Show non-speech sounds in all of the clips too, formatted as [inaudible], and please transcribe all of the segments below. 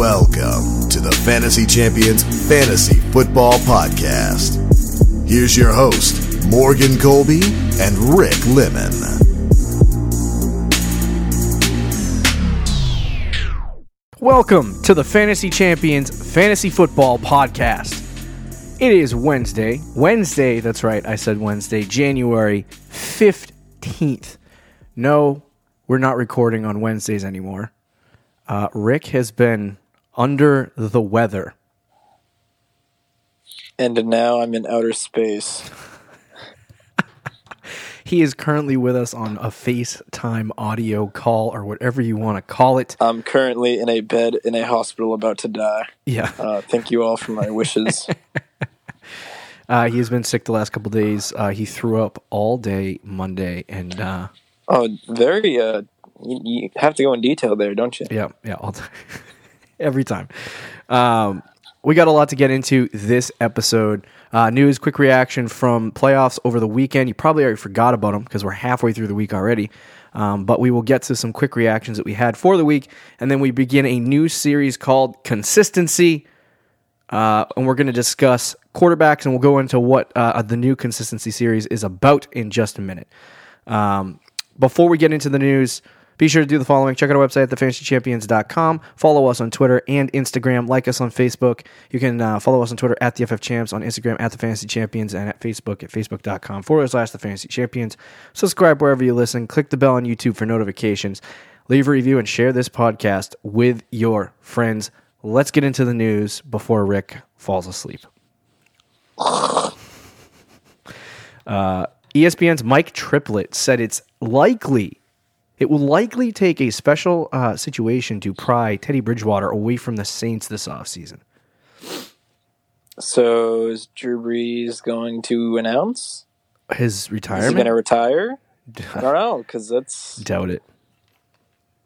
Welcome to the Fantasy Champions Fantasy Football Podcast. Here's your host, Morgan Colby and Rick Lemon. Welcome to the Fantasy Champions Fantasy Football Podcast. It is Wednesday. Wednesday, that's right, I said Wednesday, January 15th. No, we're not recording on Wednesdays anymore. Uh, Rick has been under the weather. And now I'm in outer space. [laughs] He is currently with us on a FaceTime audio call or whatever you want to call it. I'm currently in a bed in a hospital about to die. Yeah. Uh, thank you all for my wishes. [laughs] Uh, he has been sick the last couple days. Uh, he threw up all day Monday and uh, oh, very. Uh, you, you have to go in detail there, don't you? Yeah, yeah, all [laughs] time. Every time. Um, we got a lot to get into this episode. Uh, news, quick reaction from playoffs over the weekend. You probably already forgot about them because we're halfway through the week already. Um, but we will get to some quick reactions that we had for the week, and then we begin a new series called Consistency. Uh, and we're going to discuss quarterbacks, and we'll go into what uh, the new consistency series is about in just a minute. Um, before we get into the news, be sure to do the following. Check out our website at thefantasychampions.com. Follow us on Twitter and Instagram. Like us on Facebook. You can uh, follow us on Twitter at the FF Champs, on Instagram at the Fantasy Champions, and at Facebook at facebook.com forward slash the Fantasy Champions. Subscribe wherever you listen. Click the bell on YouTube for notifications. Leave a review and share this podcast with your friends. Let's get into the news before Rick falls asleep. [laughs] Uh, ESPN's Mike Triplett said it's likely, it will likely take a special uh, situation to pry Teddy Bridgewater away from the Saints this offseason. So is Drew Brees going to announce? His retirement? Is he going to retire? [laughs] I don't know because that's Doubt it.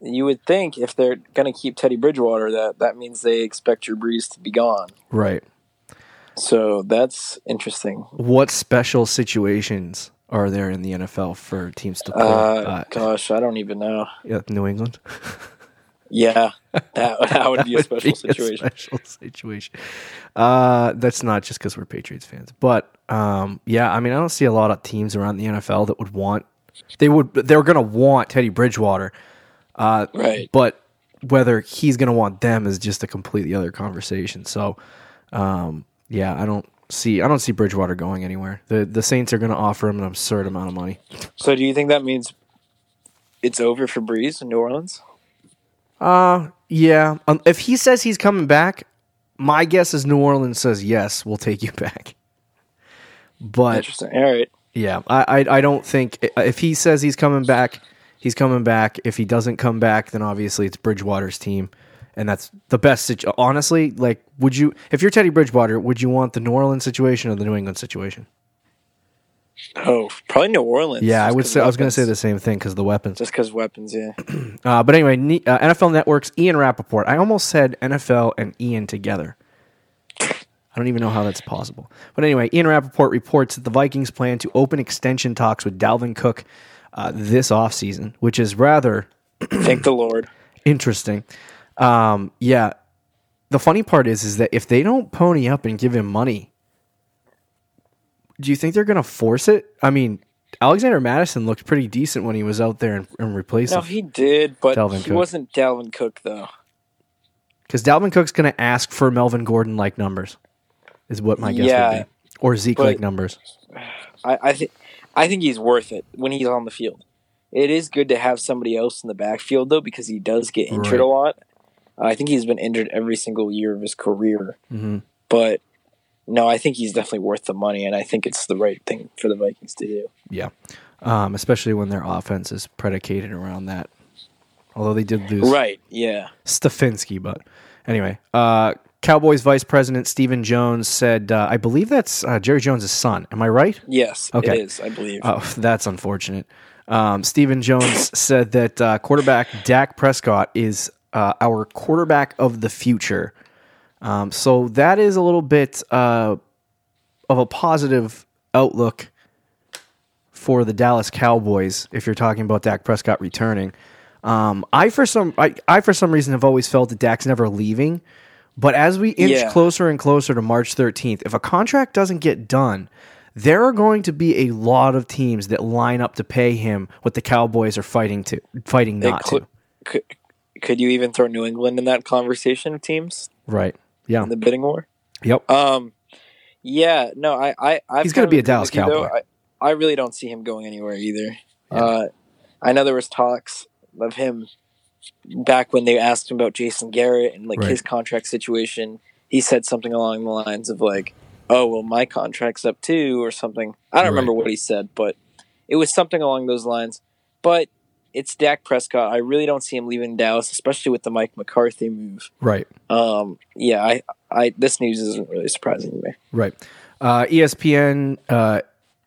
you would think if they're going to keep Teddy Bridgewater that that means they expect Drew Brees to be gone. Right. So that's interesting. What special situations are there in the NFL for teams to play? Uh, Uh, gosh, I don't even know. yeah, New England. Yeah, [laughs] that that would be a special be situation. special situation. Uh, that's not just because we're Patriots fans, but um, yeah, I mean, I don't see a lot of teams around the NFL that would want. They would. They're going to want Teddy Bridgewater, uh, Right. but whether he's going to want them is just a completely other conversation. So, um, yeah, I don't see. I don't see Bridgewater going anywhere. The the Saints are going to offer him an absurd amount of money. So do you think that means it's over for Brees in New Orleans? Uh, yeah. Um, if he says he's coming back, my guess is New Orleans says yes, we'll take you [laughs] back. But Interesting. All right. yeah, I, I I don't think if he says he's coming back, he's coming back. If he doesn't come back, then obviously it's Bridgewater's team, and that's the best. Situ- Honestly, like, would you if you're Teddy Bridgewater, would you want the New Orleans situation or the New England situation? Oh, probably New Orleans. Yeah, I would say I was going to say the same thing because of the weapons. Just because weapons, yeah. [clears throat] Uh, but anyway, Ne- uh, NFL Network's Ian Rapoport. I almost said NFL and Ian together. I don't even know how that's possible. But anyway, Ian Rapoport reports that the Vikings plan to open extension talks with Dalvin Cook uh, this offseason, which is rather Thank the Lord. [clears throat] interesting. Um, yeah. The funny part is, is that if they don't pony up and give him money, do you think they're going to force it? I mean, Alexander Mattison looked pretty decent when he was out there and, and replaced No, he did, but Dalvin he Cook. wasn't Dalvin Cook though. Because Dalvin Cook's going to ask for Melvin Gordon like numbers, is what my guess Yeah, would be, or Zeke like numbers. [sighs] I, I think I think he's worth it when he's on the field. It is good to have somebody else in the backfield though, because he does get injured Right. a lot. I think he's been injured every single year of his career. hmm But no, I think he's definitely worth the money, and I think it's the right thing for the Vikings to do. Yeah, um, especially when their offense is predicated around that. Although they did lose Right? Yeah. Stefanski, but anyway, uh, Cowboys Vice President Stephen Jones said, uh, "I believe that's uh, Jerry Jones' son. Am I right?" Yes, Okay. it is. I believe. Oh, [laughs] that's unfortunate. Um, Stephen Jones said that uh, quarterback Dak Prescott is uh, our quarterback of the future. Um, so that is a little bit uh, of a positive outlook for the Dallas Cowboys if you're talking about Dak Prescott returning. Um, I for some I, I for some reason have always felt that Dak's never leaving, but as we inch Yeah. closer and closer to March 13th, if a contract doesn't get done, there are going to be a lot of teams that line up to pay him what the Cowboys are fighting to fighting not cl- to. could, could you even throw New England in that conversation of teams Right. Yeah. in the bidding war? Yep. Um, yeah, no, I, I, I've He's gonna be a Dallas you, though. Cowboy. I, I really don't see him going anywhere either. Uh, I know there was talks of him back when they asked him about Jason Garrett and like Right. his contract situation. He said something along the lines of like, "Oh, well, my contract's up too," or something. I don't Right. remember what he said, but it was something along those lines. But it's Dak Prescott. I really don't see him leaving Dallas, especially with the Mike McCarthy move. Right. Um, yeah, I, I, this news isn't really surprising to me. Right. Uh, ESPN, uh,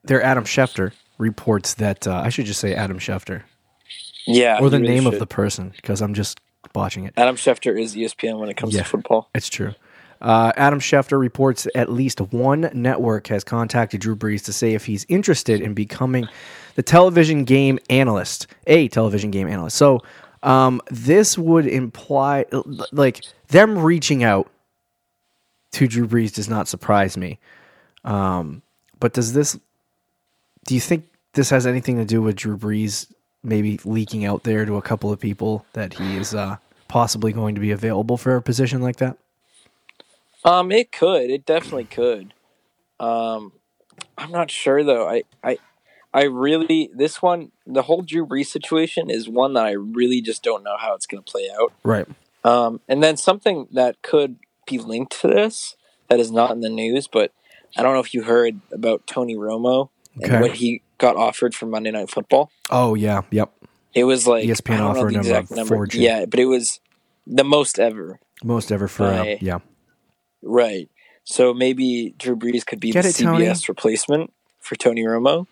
their Adam Schefter reports that uh, I should just say Adam Schefter Yeah, or the really name of the person because I'm just botching it. Adam Schefter is ESPN when it comes Yeah. to football. It's true. Uh, Adam Schefter reports at least one network has contacted Drew Brees to say if he's interested in becoming the television game analyst, a television game analyst. So um, this would imply, like, them reaching out to Drew Brees does not surprise me. Um, but does this, do you think this has anything to do with Drew Brees maybe leaking out there to a couple of people that he is uh, possibly going to be available for a position like that? Um, it could. It definitely could. Um, I'm not sure though. I, I, I really this one, the whole Drew Brees situation is one that I really just don't know how it's going to play out. Right. Um, and then something that could be linked to this that is not in the news, but I don't know if you heard about Tony Romo Okay. and what he got offered for Monday Night Football. Oh yeah. Yep. It was like ESPN offered him a number. fortune. Yeah, but it was the most ever. Most ever for uh, yeah. Right. So maybe Drew Brees could be Get the it, Tony? CBS replacement for Tony Romo.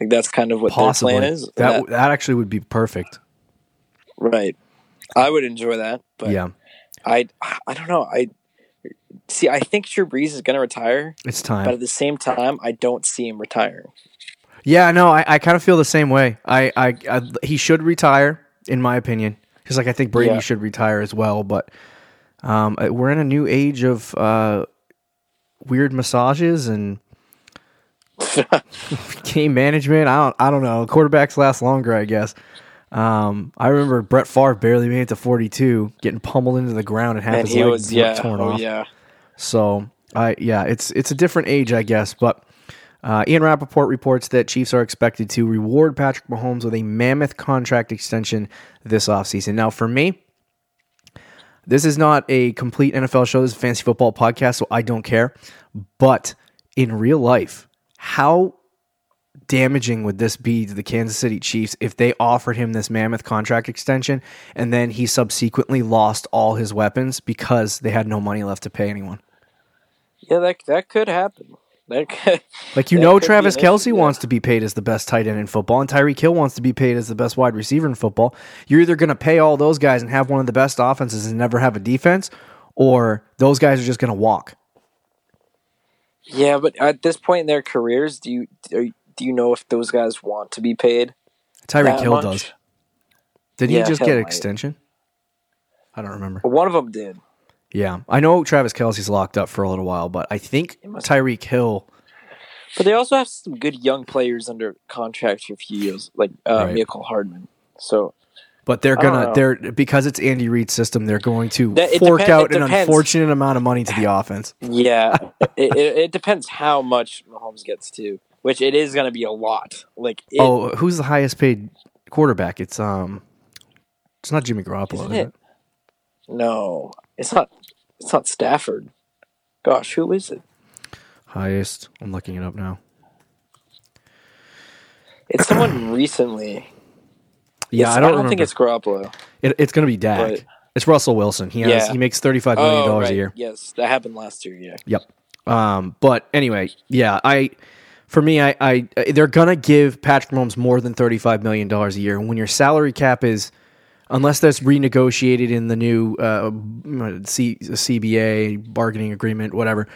Like that's kind of what Possibly. their plan is. that, That- that actually would be perfect. right. I would enjoy that, but yeah. I I don't know. I see. I think Drew Brees is going to retire, It's time. but at the same time, I don't see him retiring. Yeah. No, I, I kind of feel the same way. I, I, I he should retire in my opinion. Because like I think Brady Yeah. should retire as well. But um, uh, we're in a new age of uh, weird massages and [laughs] game management. I don't I don't know. Quarterbacks last longer, I guess. Um, I remember Brett Favre barely made it to 42, getting pummeled into the ground and half and his leg was yeah, torn oh off. yeah. So I yeah, it's it's a different age, I guess. But uh, Ian Rapoport reports that Chiefs are expected to reward Patrick Mahomes with a mammoth contract extension this offseason. Now, for me, this is not a complete NFL show. This is a fantasy football podcast, so I don't care. But in real life, how damaging would this be to the Kansas City Chiefs if they offered him this mammoth contract extension and then he subsequently lost all his weapons because they had no money left to pay anyone? Yeah, that that could happen. That [laughs] Like you know, be Travis Kelce yeah. wants to be paid as the best tight end in football, and Tyreek Hill wants to be paid as the best wide receiver in football. You're either going to pay all those guys and have one of the best offenses and never have a defense, or those guys are just going to walk. yeah, but at this point in their careers, do you do you know if those guys want to be paid? Tyreek Hill much? does. Did Yeah, he just Hill get an might. extension? I don't remember. One of them did. Yeah, I know Travis Kelce's locked up for a little while, but I think Tyreek Hill. But they also have some good young players under contract for a few years, like uh, Right. Michael Hardman. So But they're gonna they're because it's Andy Reid's system. They're going to That- fork depen- out an depends. unfortunate amount of money to the [laughs] offense. yeah, [laughs] it, it, it depends how much Mahomes gets to, which it is going to be a lot. Like it, oh, who's the highest paid quarterback? It's um, it's not Jimmy Garoppolo. Isn't is it? no, it's not. It's not Stafford. Gosh, who is it? Highest. I'm looking it up now. It's someone [clears throat] recently. Yeah, It's- I don't, don't remember. think it's Garoppolo. It, it's going to be Dak. But- it's Russell Wilson. He has Yeah. he makes thirty five million dollars right. a year. Yes, that happened last year. Yeah. Yep. Um, but anyway, yeah, I for me, I, I they're gonna give Patrick Mahomes more than thirty five million dollars a year. And when your salary cap is, unless that's renegotiated in the new uh, C, CBA bargaining agreement, whatever,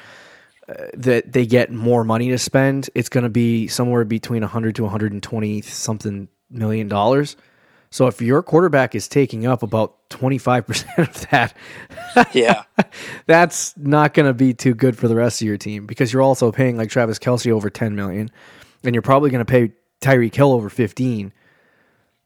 uh, that they get more money to spend, it's gonna be somewhere between hundred to one hundred and twenty something million dollars. So if your quarterback is taking up about 25% [laughs] of that, Yeah. [laughs] that's not going to be too good for the rest of your team because you're also paying like Travis Kelce over 10 million and you're probably going to pay Tyreek Hill over 15.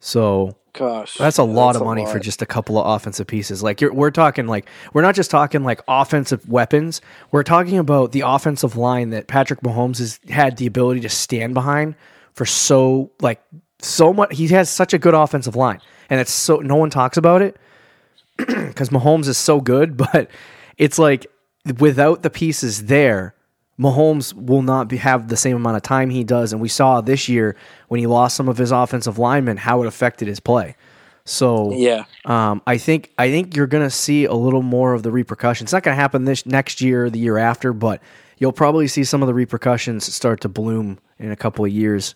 So Gosh. that's a lot of money lot. for just a couple of offensive pieces. Like you're, we're talking like we're not just talking like offensive weapons. We're talking about the offensive line that Patrick Mahomes has had the ability to stand behind for so like so much. He has such a good offensive line, and it's so no one talks about it [clears throat] because Mahomes is so good. [laughs] But it's like without the pieces there, Mahomes will not be, have the same amount of time he does. And we saw this year when he lost some of his offensive linemen how it affected his play. So Yeah. um, I think I think you're going to see a little more of the repercussions. It's not going to happen this next year or the year after, but you'll probably see some of the repercussions start to bloom in a couple of years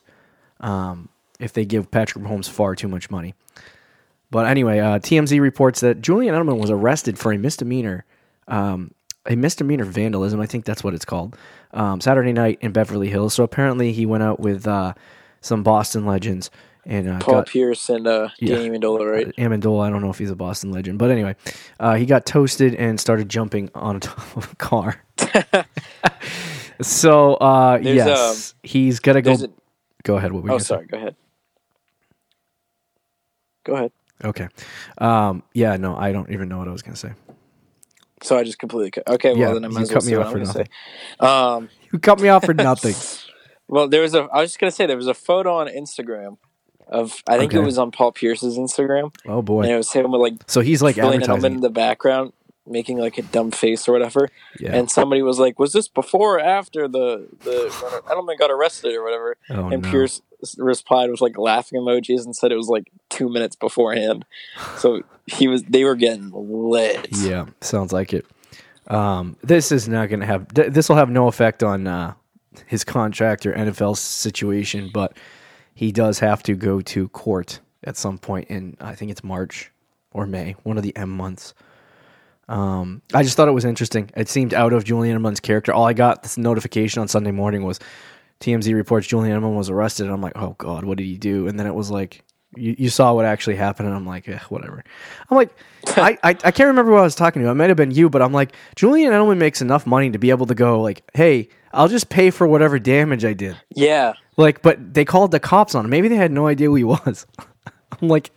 um, if they give Patrick Mahomes far too much money. But anyway, uh, TMZ reports that Julian Edelman was arrested for a misdemeanor, um, a misdemeanor vandalism. I think that's what it's called. Um, Saturday night in Beverly Hills. So apparently he went out with uh, some Boston legends and uh, Paul got Pierce and uh, Yeah. Danny Amendola, right? Amendola. I don't know if he's a Boston legend, but anyway, uh, he got toasted and started jumping on [laughs] top of a car. [laughs] so uh, There's, yes, he's gonna go. A, Go ahead. What were you oh, gonna say? sorry. Go ahead. Go ahead. Okay. Um, yeah, no, I don't even know what I was gonna say. So I just completely cut. Okay, well Yeah, then I might as well cut me say off what for gonna say. Um, [laughs] You cut me off for nothing. [laughs] well, there was a. I was just gonna say there was a photo on Instagram of I think Okay. it was on Paul Pierce's Instagram, Oh boy, and it was him with like So he's like Julian Edelman in the background making like a dumb face or whatever. Yeah. And somebody was like, "Was this before or after the the Edelman got arrested or whatever?" oh, and no. Pierce replied with like laughing emojis and said it was like two minutes beforehand. So he was they were getting lit. Yeah, sounds like it. Um, this is not going to have. Th- this will have no effect on uh, his contract or NFL situation, but he does have to go to court at some point in. I think it's March or May, one of the M months. Um, I just thought it was interesting. It seemed out of Julian Edelman's character. All I got this notification on Sunday morning was TMZ reports Julian Edelman was arrested. And I'm like, oh god, what did he do? And then it was like, you, you saw what actually happened, and I'm like, eh, whatever. I'm like, [laughs] I, I I can't remember who I was talking to. It might have been you, but I'm like, Julian Edelman makes enough money to be able to go like, hey, I'll just pay for whatever damage I did. Yeah. Like, but they called the cops on him. Maybe they had no idea who he [laughs] was. I'm like,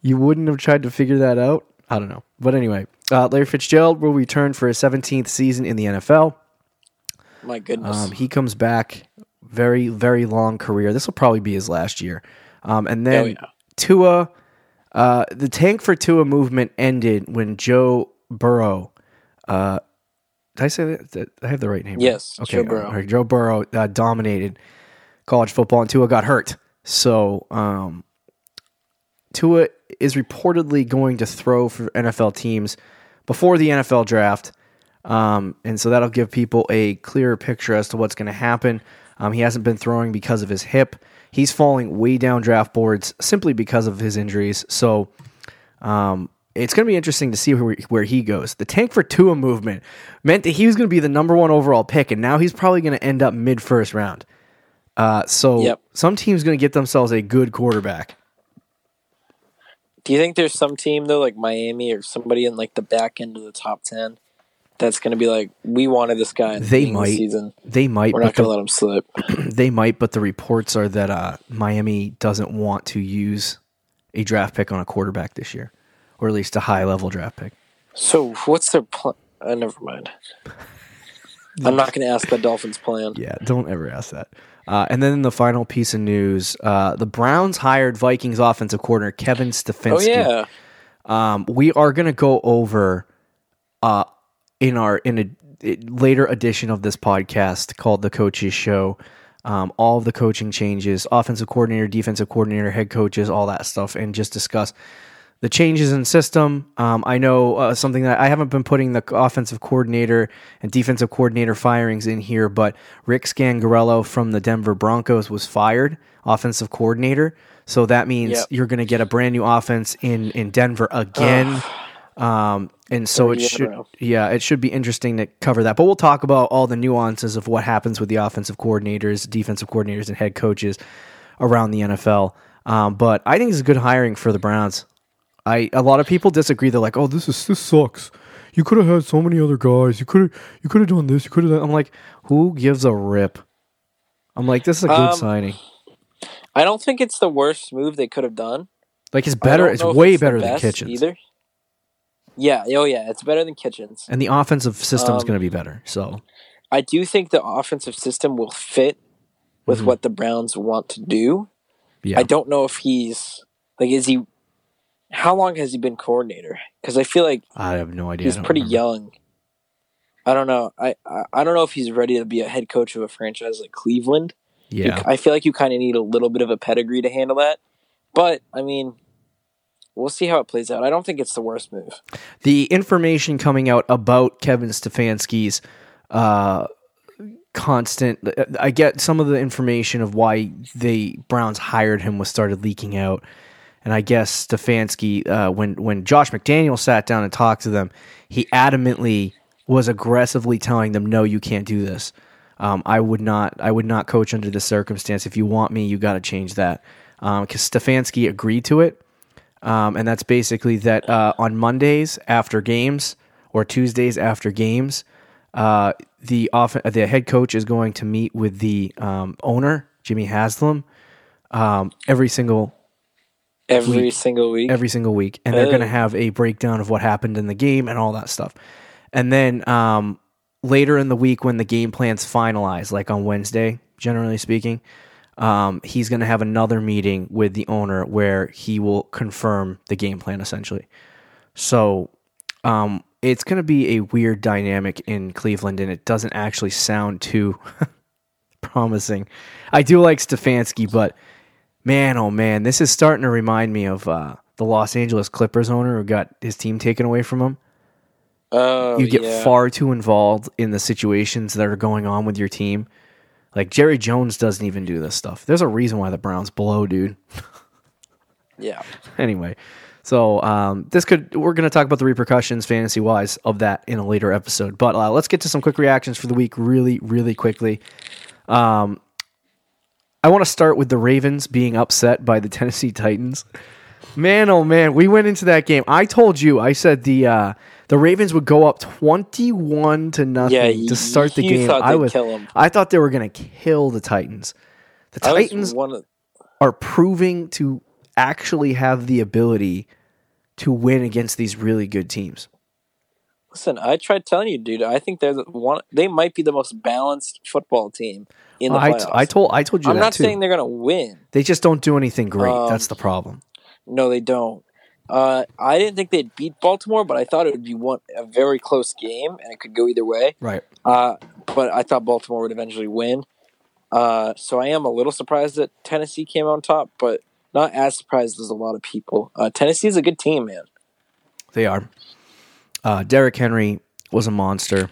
you wouldn't have tried to figure that out. I don't know. But anyway, uh, Larry Fitzgerald will return for his 17th season in the NFL. My goodness. Um, he comes back, very, very long career. This will probably be his last year. Um, and then Oh, yeah. Tua, uh, the tank for Tua movement ended when Joe Burrow. Uh, did I say that? Did I have the right name? right? Yes, Okay. Joe Burrow. right, Joe Burrow uh, dominated college football, and Tua got hurt. So um, Tua is reportedly going to throw for NFL teams before the NFL draft. Um, and so that'll give people a clearer picture as to what's going to happen. Um, he hasn't been throwing because of his hip. He's falling way down draft boards simply because of his injuries. So um, it's going to be interesting to see where, where he goes. The tank for Tua movement meant that he was going to be the number one overall pick, and now he's probably going to end up mid first round. Uh, so Yep. some team's going to get themselves a good quarterback. Do you think there's some team though, like Miami or somebody in like the back end of the top ten, that's going to be like, we wanted this guy in They the might. season. They might, We're not going to let him slip. [clears throat] [clears throat] they might, but the reports are that uh, Miami doesn't want to use a draft pick on a quarterback this year, or at least a high level draft pick. So what's their plan? Uh, never mind. [laughs] I'm not going to ask the Dolphins' plan. Yeah, don't ever ask that. Uh, and then the final piece of news: uh, the Browns hired Vikings offensive coordinator Kevin Stefanski. Oh yeah, Um, we are going to go over uh, in our in a later edition of this podcast called the Coaches Show. Um, all of the coaching changes, offensive coordinator, defensive coordinator, head coaches, all that stuff, and just discuss the changes in system. Um, I know uh, something that I haven't been putting the offensive coordinator and defensive coordinator firings in here, but Rick Scangarello from the Denver Broncos was fired, offensive coordinator. So that means Yep. you're going to get a brand new offense in in Denver again. Um, and so it Third year in a should, yeah, it should be interesting to cover that. But we'll talk about all the nuances of what happens with the offensive coordinators, defensive coordinators, and head coaches around the NFL. Um, but I think it's a good hiring for the Browns. I a lot of people disagree. They're like, "Oh, this is this sucks. You could have had so many other guys. You could have you could have done this. You could have." I'm like, who gives a rip? I'm like, this is a good Um, signing. I don't think it's the worst move they could have done. Like it's better. It's way the better than Kitchens, either. Yeah, oh yeah, it's better than Kitchens. and the offensive system's Um, going to be better. So I do think the offensive system will fit with Mhm. what the Browns want to do. yeah, I don't know if he's like is he how long has he been coordinator? Because I feel like I have no idea. I he's don't pretty remember. young. I don't know. I, I I don't know if he's ready to be a head coach of a franchise like Cleveland. You- Yeah, I feel like you kind of need a little bit of a pedigree to handle that. But I mean, we'll see how it plays out. I don't think it's the worst move. the information coming out about Kevin Stefanski's uh, constant. I get some of the information of why the Browns hired him was started leaking out, and I guess Stefanski, uh, when when Josh McDaniel sat down and talked to them, he adamantly was aggressively telling them, "No, you can't do this. Um, I would not. I would not coach under this circumstance. If you want me, you got to change that." Because Stefanski agreed to it. Um, and that's basically that uh, on Mondays after games or Tuesdays after games, uh, the off- the head coach is going to meet with the um, owner, Jimmy Haslam, um, every single Every Week. single week. every single week, and they're Oh. going to have a breakdown of what happened in the game and all that stuff. And then um, later in the week, when the game plan's finalized, like on Wednesday, generally speaking, um, he's going to have another meeting with the owner where he will confirm the game plan essentially. So um, it's going to be a weird dynamic in Cleveland, and it doesn't actually sound too [laughs] promising. I do like Stefanski, but man, oh man, this is starting to remind me of uh, the Los Angeles Clippers owner who got his team taken away from him. oh, You get yeah. far too involved in the situations that are going on with your team. Like Jerry Jones doesn't even do this stuff. There's a reason why the Browns blow, dude. Yeah. [laughs] anyway, so um, this could we're going to talk about the repercussions fantasy wise of that in a later episode. But uh, let's get to some quick reactions for the week, really, really quickly. Um, I want to start with the Ravens being upset by the [laughs] Tennessee Titans. Man, oh man, we went into that game. I told you, I said the uh, the Ravens would go up twenty-one to nothing Yeah, to start the game. I was. I thought they were going to kill the Titans. The Titans of, are proving to actually have the ability to win against these really good teams. listen, I tried telling you, dude. I think they're the one. They might be the most balanced football team in the I, playoffs. I told I told you I'm not too. saying they're gonna win. they just don't do anything great. Um, That's the problem. No, they don't. Uh, I didn't think they'd beat Baltimore, but I thought it would be one a very close game, and it could go either way. Right. Uh, but I thought Baltimore would eventually win. Uh, so I am a little surprised that Tennessee came on top, but not as surprised as a lot of people. Uh, is a good team, man. They are. Uh, Derrick Henry was a monster.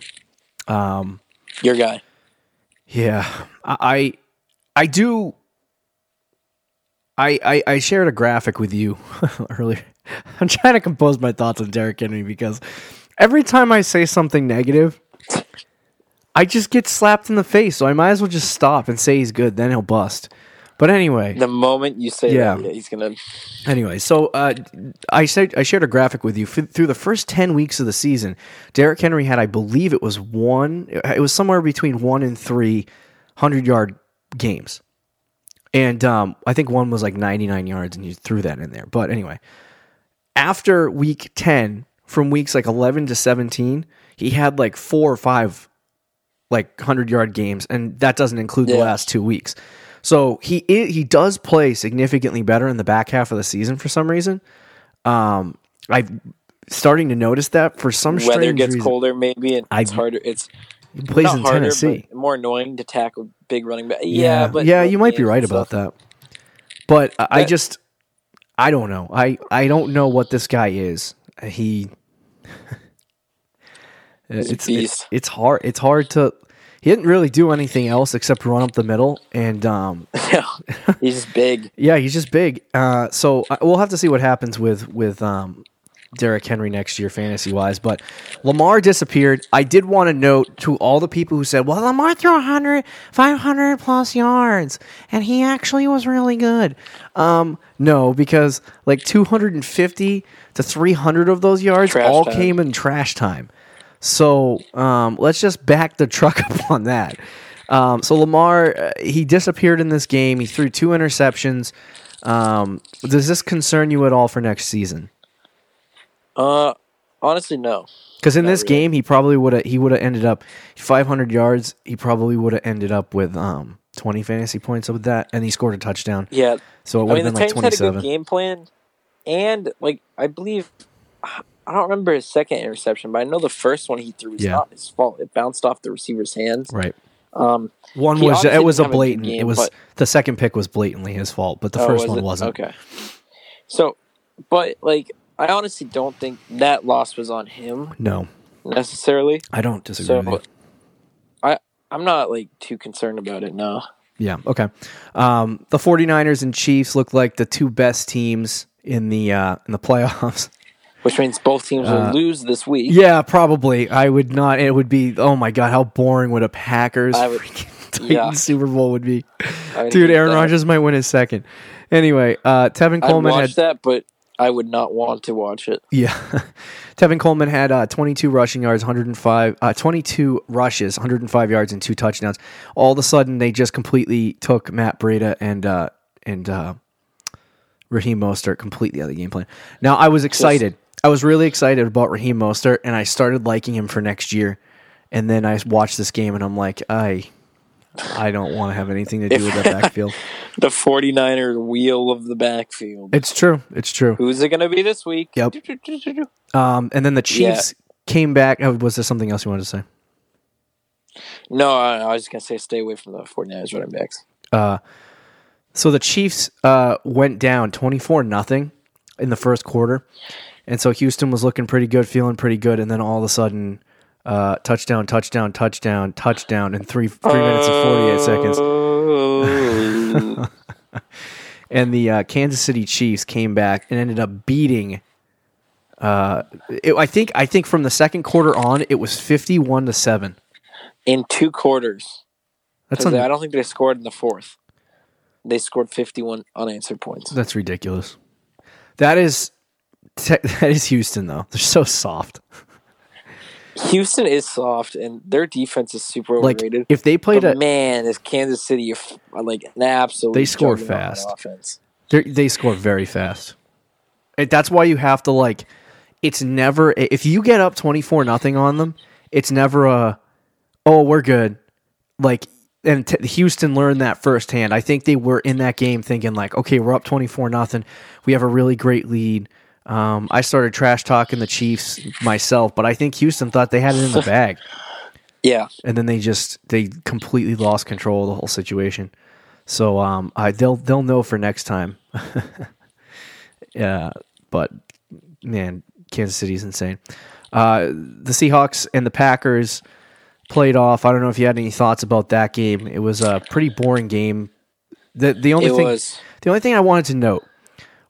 Um, Your guy. yeah, I, I, I do. I, I I shared a graphic with you [laughs] earlier. [laughs] I'm trying to compose my thoughts on Derrick Henry because every time I say something negative, I just get slapped in the face. So I might as well just stop and say he's good. Then he'll bust. But anyway, The moment you say Yeah. that, he's gonna. Anyway, so uh, I said I shared a graphic with you F- through the first ten weeks of the season. Derrick Henry had, I believe, it was one. It was somewhere between one and three hundred yard games, and um, I think one was like ninety nine yards, and you threw that in there. But anyway, after week ten, from weeks like eleven to seventeen, he had like four or five like hundred yard games, and that doesn't include the last two weeks. So he he does play significantly better in the back half of the season for some reason. Um, I'm starting to notice that for some Weather gets reason. colder, maybe, and I- it's harder. It's He plays not in harder, Tennessee. but more annoying to tackle big running back. Yeah, but yeah, you might be right about that. But I I just I don't know. I I don't know what this guy is. He [laughs] a it's it's hard. It's hard to. He didn't really do anything else except run up the middle, and um, [laughs] he's just big. [laughs] yeah, he's just big. Uh, so I, we'll have to see what happens with with um, Derrick Henry next year, fantasy wise. But Lamar disappeared. I did want to note to all the people who said, well, Lamar threw 100, 500 plus yards, and he actually was really good. Um, no, because like 250 to 300 of those yards Trash all time. came in trash time. So um, let's just back the [laughs] truck up on that. Um, so Lamar, uh, he disappeared in this game. He threw two interceptions. Um, does this concern you at all for next season? Uh, honestly, no. Because in Not this really. game, he probably would have he would have ended up 500 yards. He probably would have ended up with um 20 fantasy points with that, and he scored a touchdown. Yeah, So it I would mean have been like Titans had a 27. good game plan, and like I believe, I don't remember his second interception, but I know the first one he threw was Yeah. not his fault. It bounced off the receiver's hands. Right. Um, One was it was a didn't a blatant. it was but- the second pick was blatantly his fault, but the oh, first was one it? wasn't. Okay. So, but like I honestly don't think that loss was on him No, necessarily. I don't disagree So, with you. I I'm not like too concerned about it. No. Yeah, okay. Um, the 49ers and Chiefs look like the two best teams in the uh, in the playoffs. Which means both teams will lose this week. Uh, yeah, probably. I would not. It would be. Oh my god, how boring would a Packers I would- freaking [laughs] yeah. Super Bowl would be? I would Dude, hate Aaron that. Rodgers might win his second. Anyway, uh, Tevin I'd Coleman watch had that, but I would not want to watch it. yeah. [laughs] Tevin Coleman had uh, 22 rushing yards, 105, uh, 22 rushes, 105 yards, and two touchdowns. All of a sudden, they just completely took Matt Breida and uh, and uh, Raheem Mostert completely out of the game plan. Now, I was excited. I was really excited about Raheem Mostert, and I started liking him for next year. And then I watched this game, and I'm like, I, I don't want to have anything to do with that backfield. [laughs] The 49er wheel of the backfield. It's true. It's true. Who's it going to be this week? Yep. Um, and then the Chiefs came back. Oh, was there something else you wanted to say? No, I, I was just going to say stay away from the 49ers running backs. Uh, so the Chiefs uh, went down 24 nothing in the first quarter. And so Houston was looking pretty good, feeling pretty good. And then all of a sudden, uh, touchdown, touchdown, touchdown, touchdown in three, three minutes and 48 seconds. Oh. [laughs] And the uh, Kansas City Chiefs came back and ended up beating. Uh, it, I think I think from the second quarter on, it was fifty-one to seven. In two quarters. That's un- I don't think they scored in the fourth. They scored 51 unanswered points. that's ridiculous. That is te- [laughs] that is Houston though. They're so soft. Houston is soft, and their defense is super Like overrated. if they played but a, man, is Kansas City like an absolute? They score fast. Offense. They're- they score very fast. It, that's why you have to like. It's never if you get up twenty four nothing on them. It's never a, oh we're good, like and t- Houston learned that firsthand. I think they were in that game thinking like, okay, we're up twenty four nothing. We have a really great lead. Um, I started trash talking the Chiefs myself, but I think Houston thought they had it in the [laughs] bag, Yeah, and then they just they completely lost control of the whole situation. So um, I they'll they'll know for next time. [laughs] yeah, but man, Kansas City's insane. Uh, the Seahawks and the Packers played off. I don't know if you had any thoughts about that game. It was a pretty boring game. The the only it thing was. the only thing I wanted to note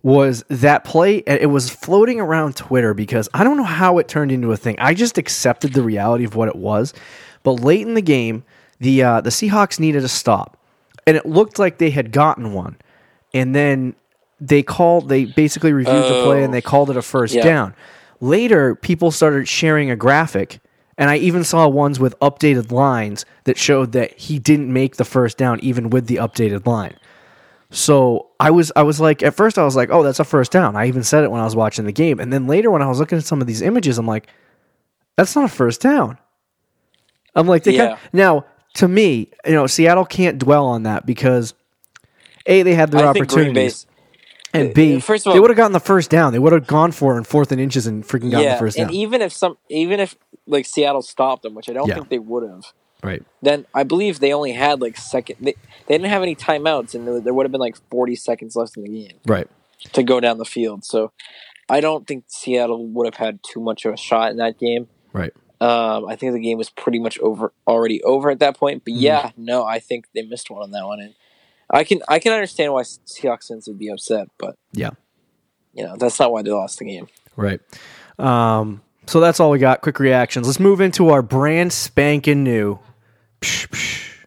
was that play. And it was floating around Twitter because I don't know how it turned into a thing. I just accepted the reality of what it was. But late in the game, the uh, the Seahawks needed a stop, and it looked like they had gotten one. And then they called. They basically reviewed the play and they called it a first Yeah. down. Later, people started sharing a graphic. And I even saw ones with updated lines that showed that he didn't make the first down even with the updated line. So I was I was like at first I was like, oh, that's a first down. I even said it when I was watching the game. And then later when I was looking at some of these images, I'm like, that's not a first down. I'm like, they Yeah. now to me, you know, Seattle can't dwell on that because a they had their I opportunities, and b first of all, they would have gotten the first down. They would have gone for it in fourth and inches and freaking gotten Yeah, the first down. and even if some, even if like Seattle stopped them, which I don't Yeah. think they would have, right. then I believe they only had like second. They, they didn't have any timeouts, and there, would have been like forty seconds left in the game Right. to go down the field. So I don't think Seattle would have had too much of a shot in that game. Right. Um, I think the game was pretty much over already over at that point. But Mhm. yeah, no, I think they missed one on that one, and I can I can understand why Seahawks fans would be upset. But Yeah. you know that's not why they lost the game. Right. Um, so that's all we got. Quick reactions. Let's move into our brand spanking new psh, psh,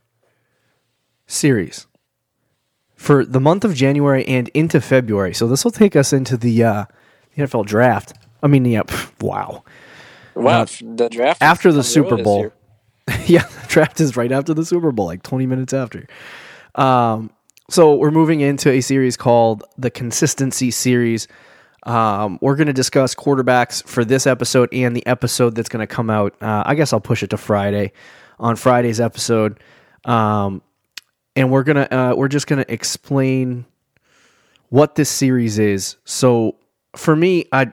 series for the month of January and into February. So this will take us into the, uh, the NFL draft. I mean, yeah, pff, wow. Wow, the draft after the Super this Bowl. [laughs] yeah, the draft is right after the Super Bowl, like 20 minutes after. Um, so we're moving into a series called the Consistency Series. Um, we're going to discuss quarterbacks for this episode and the episode that's going to come out. Uh, I guess I'll push it to Friday on Friday's episode. Um, and we're gonna uh, we're just gonna explain what this series is. So for me, I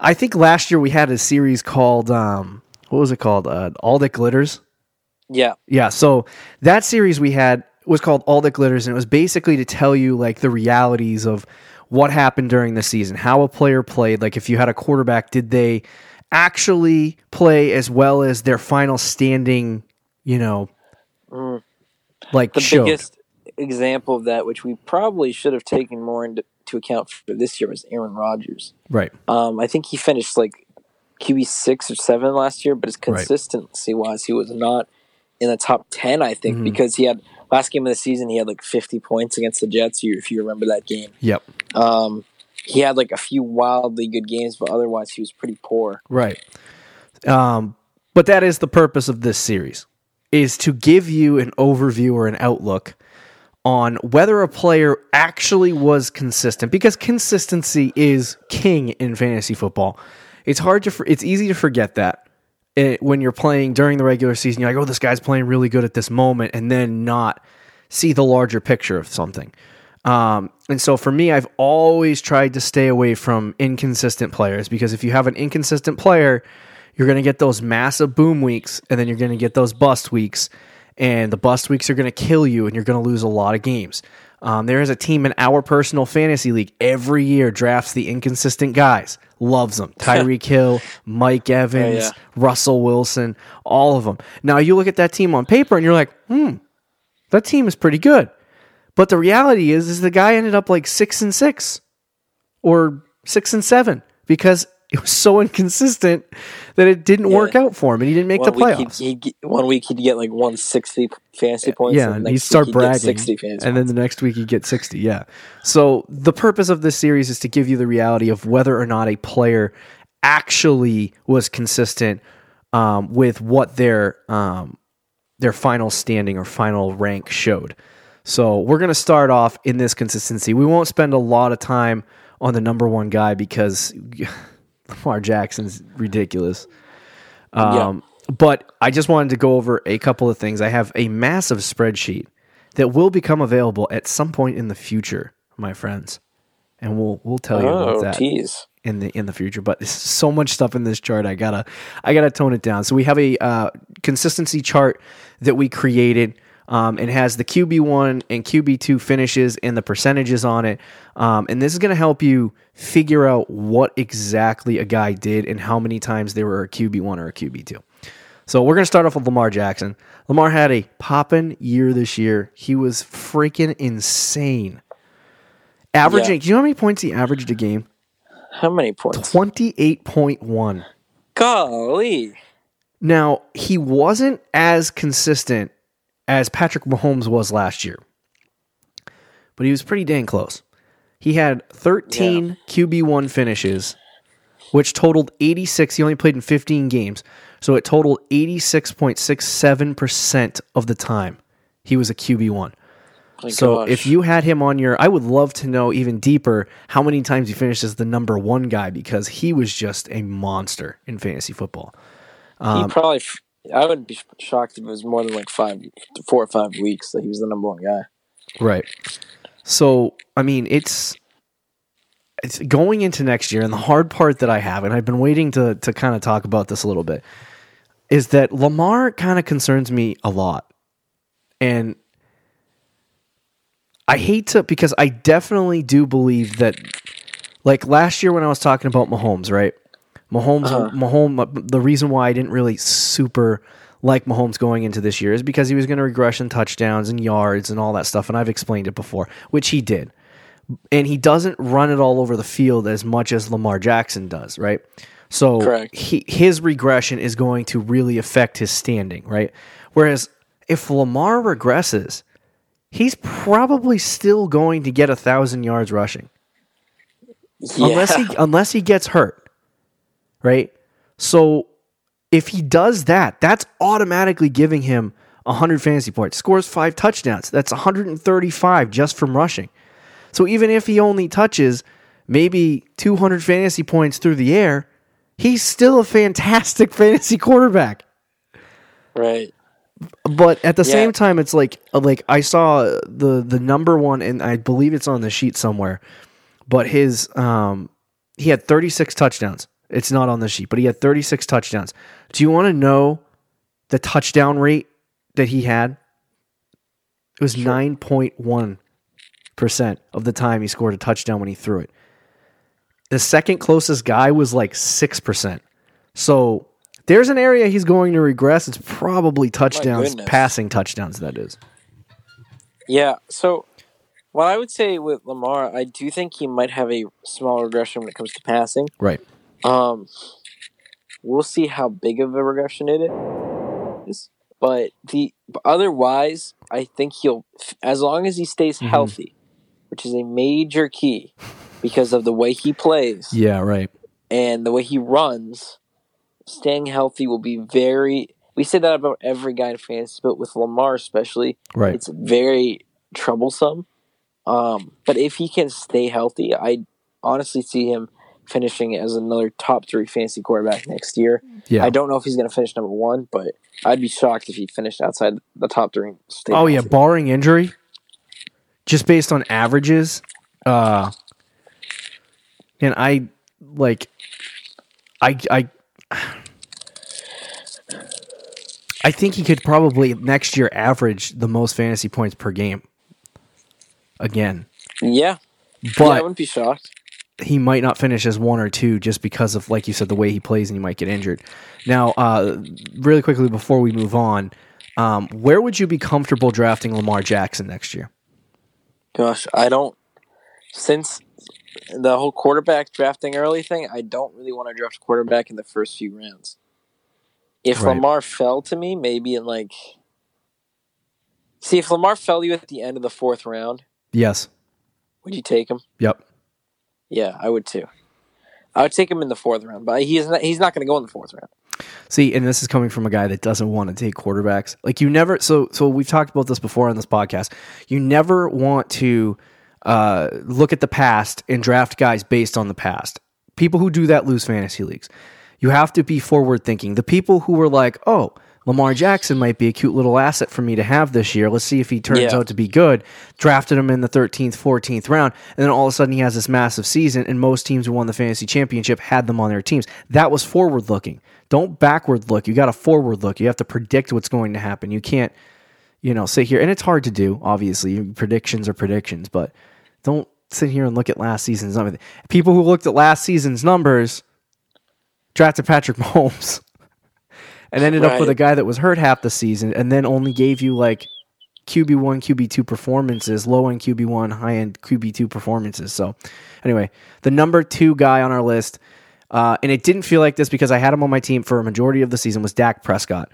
I think last year we had a series called um, what was it called? Uh, All That Glitters. Yeah, Yeah, so that series we had was called All That Glitters, and it was basically to tell you like the realities of what happened during the season, how a player played. Like if you had a quarterback, did they actually play as well as their final standing? You know, like Mm. the showed. biggest example of that, which we probably should have taken more into to account for this year, was Aaron Rodgers. right? Um, I think he finished like QB six or seven last year, but his Right. consistency wise, he was not in the top ten. I think Mhm. because he had last game of the season, he had like fifty points against the Jets. If you remember that game, Yep. um, he had like a few wildly good games, but otherwise he was pretty poor. Right. Um, but that is the purpose of this series is to give you an overview or an outlook on whether a player actually was consistent because consistency is king in fantasy football. It's hard to it's easy to forget that eh, when you're playing during the regular season. You're like, "Oh, this guy's playing really good at this moment," and then not see the larger picture of something. Um, and so for me, I've always tried to stay away from inconsistent players because if you have an inconsistent player, you're going to get those massive boom weeks and then you're going to get those bust weeks. And the bust weeks are going to kill you and you're going to lose a lot of games. Um, there is a team in our personal fantasy league every year drafts the inconsistent guys, loves them. [laughs] Tyreek Hill, Mike Evans, yeah. Russell Wilson, all of them. Now you look at that team on paper and you're like, hmm, that team is pretty good. But the reality is, is the guy ended up like six and six, or six and seven because it was so inconsistent that it didn't Yeah. work out for him, and he didn't make the One week, playoffs. he'd, he'd get, one week he'd get like 160 fantasy points. yeah, and and he'd start bragging, 60 fantasy and then the next week he'd get sixty. Yeah. So the purpose of this series is to give you the reality of whether or not a player actually was consistent um, with what their um, their final standing or final rank showed. So we're going to start off in this consistency. We won't spend a lot of time on the number one guy because [laughs] Lamar Jackson's ridiculous. Um, But I just wanted to go over a couple of things. I have a massive spreadsheet that will become available at some point in the future, my friends, and we'll we'll tell you about Oh, that in the in the future. But there's so much stuff in this chart. I gotta I gotta tone it down. So we have a uh, consistency chart that we created. Um, and has the QB one and QB two finishes and the percentages on it. Um, and this is going to help you figure out what exactly a guy did and how many times they were a QB one or a QB two. So we're going to start off with Lamar Jackson. Lamar had a poppin' year this year. He was freaking insane. Averaging, Yeah. do you know how many points he averaged a game? How many points? 28.1. Golly. Now, he wasn't as consistent as Patrick Mahomes was last year, but he was pretty dang close. He had 13 QB1 finishes, which totaled 86. He only played in 15 games, so it totaled 86.67% of the time he was a QB1. My So gosh. if you had him on your, I would love to know even deeper how many times he finished as the number one guy because he was just a monster in fantasy football. um, he probably, f- I wouldn't be shocked if it was more than like five, four or five weeks that he was the number one guy. Right. So I mean, it's it's going into next year, and the hard part that I have, and I've been waiting to to kind of talk about this a little bit, is that Lamar kind of concerns me a lot, and I hate to because I definitely do believe that, like last year when I was talking about Mahomes, right? Mahomes, uh-huh. Mahomes. The reason why I didn't really super like Mahomes going into this year is because he was going to regression touchdowns and yards and all that stuff, and I've explained it before, which he did. and he doesn't run it all over the field as much as Lamar Jackson does, right? So Correct. he, his regression is going to really affect his standing, right? Whereas if Lamar regresses, he's probably still going to get a thousand yards rushing Yeah. unless he unless he gets hurt, right? So if he does that, that's automatically giving him 100 fantasy points. Scores five touchdowns. That's 135 just from rushing. So even if he only touches maybe 200 fantasy points through the air, he's still a fantastic [laughs] fantasy quarterback. right. But at the Yeah. same time, it's like like I saw the the number one, and I believe it's on the sheet somewhere. But his um, he had 36 touchdowns. It's not on the sheet, but he had 36 touchdowns. Do you want to know the touchdown rate that he had? It was 9.1 percent of the time he scored a touchdown when he threw it. The second closest guy was like six percent. So there's an area he's going to regress. It's probably touchdowns, passing touchdowns. That is. Yeah. So, what I would say with Lamar, I do think he might have a small regression when it comes to passing. Right. Um, we'll see how big of a regression it is. But the but otherwise, I think he'll, as long as he stays Mm-hmm. healthy, which is a major key because of the way he plays Yeah. Right. and the way he runs, staying healthy will be very. We say that about every guy in fantasy, but with Lamar especially, Right. it's very troublesome. Um, but if he can stay healthy, I honestly see him finishing as another top three fantasy quarterback next year. Yeah. I don't know if he's going to finish number one, but I'd be shocked if he finished outside the top three. Oh yeah, barring injury, just based on averages, uh, and I like, I I, I think he could probably next year average the most fantasy points per game. Again, yeah. yeah, I wouldn't be shocked. He might not finish as one or two just because of like you said the way he plays and he might get injured. Now, uh, really quickly before we move on, um, where would you be comfortable drafting Lamar Jackson next year? Gosh, I don't. Since the whole quarterback drafting early thing, I don't really want to draft a quarterback in the first few rounds. If Right. Lamar fell to me, maybe in like. See, if Lamar fell to you at the end of the fourth round, Yes. would you take him? Yep. Yeah, I would too. I would take him in the fourth round, but he's not. He's not going to go in the fourth round. See, and this is coming from a guy that doesn't want to take quarterbacks. Like you never. So, so we've talked about this before on this podcast. You never want to uh, look at the past and draft guys based on the past. People who do that lose fantasy leagues. You have to be forward thinking. The people who were like, "Oh, Lamar Jackson might be a cute little asset for me to have this year. Let's see if he turns Yeah. out to be good." Drafted him in the 13th, 14th round, and then all of a sudden he has this massive season, and most teams who won the fantasy championship had them on their teams. That was forward looking. Don't backward look. You got to forward look. You have to predict what's going to happen. You can't, you know, sit here, and it's hard to do. Obviously, predictions are predictions, but don't sit here and look at last season's numbers. People who looked at last season's numbers drafted Patrick [laughs] Mahomes and ended up with a guy that was hurt half the season and then only gave you like QB1, QB2 performances, low end QB1, high end QB2 performances. So, anyway, the number two guy on our list, uh, and it didn't feel like this because I had him on my team for a majority of the season, was Dak Prescott.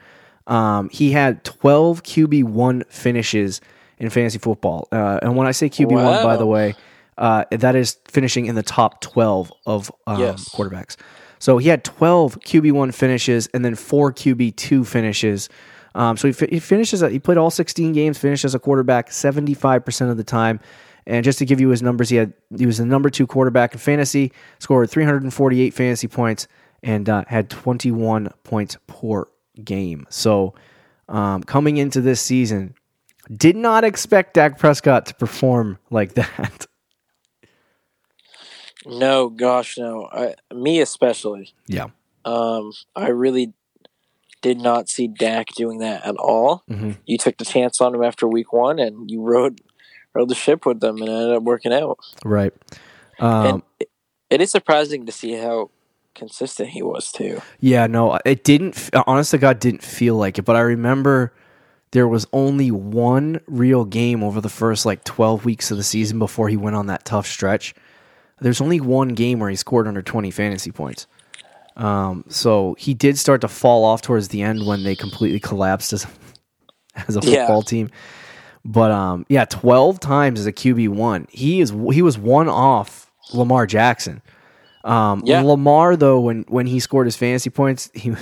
Um, he had 12 QB1 finishes in fantasy football. Uh, and when I say QB1, by the way, uh, that is finishing in the top 12 of um, Yes. quarterbacks. So he had 12 QB1 finishes and then four QB2 finishes. Um, so he, fi- he finishes. He played all 16 games. Finished as a quarterback 75 percent of the time. And just to give you his numbers, he had he was the number two quarterback in fantasy. Scored 348 fantasy points and uh, had 21 points per game. So um, coming into this season, did not expect Dak Prescott to perform like [laughs] that. No, gosh, no. I, me especially. yeah. Um, I really did not see Dak doing that at all. Mhm. You took the chance on him after week one, and you rode rode the ship with them, and it ended up working out. Right. Um, and it, it is surprising to see how consistent he was too. Yeah, no, it didn't. Honest to God, didn't feel like it. But I remember there was only one real game over the first like 12 weeks of the season before he went on that tough stretch. There's only one game where he scored under 20 fantasy points. Um, so he did start to fall off towards the end when they completely collapsed as, [laughs] as a Yeah. football team. But um, yeah, 12 times as a QB one. He is he was one off Lamar Jackson. Um, Yeah. Lamar though, when when he scored his fantasy points, he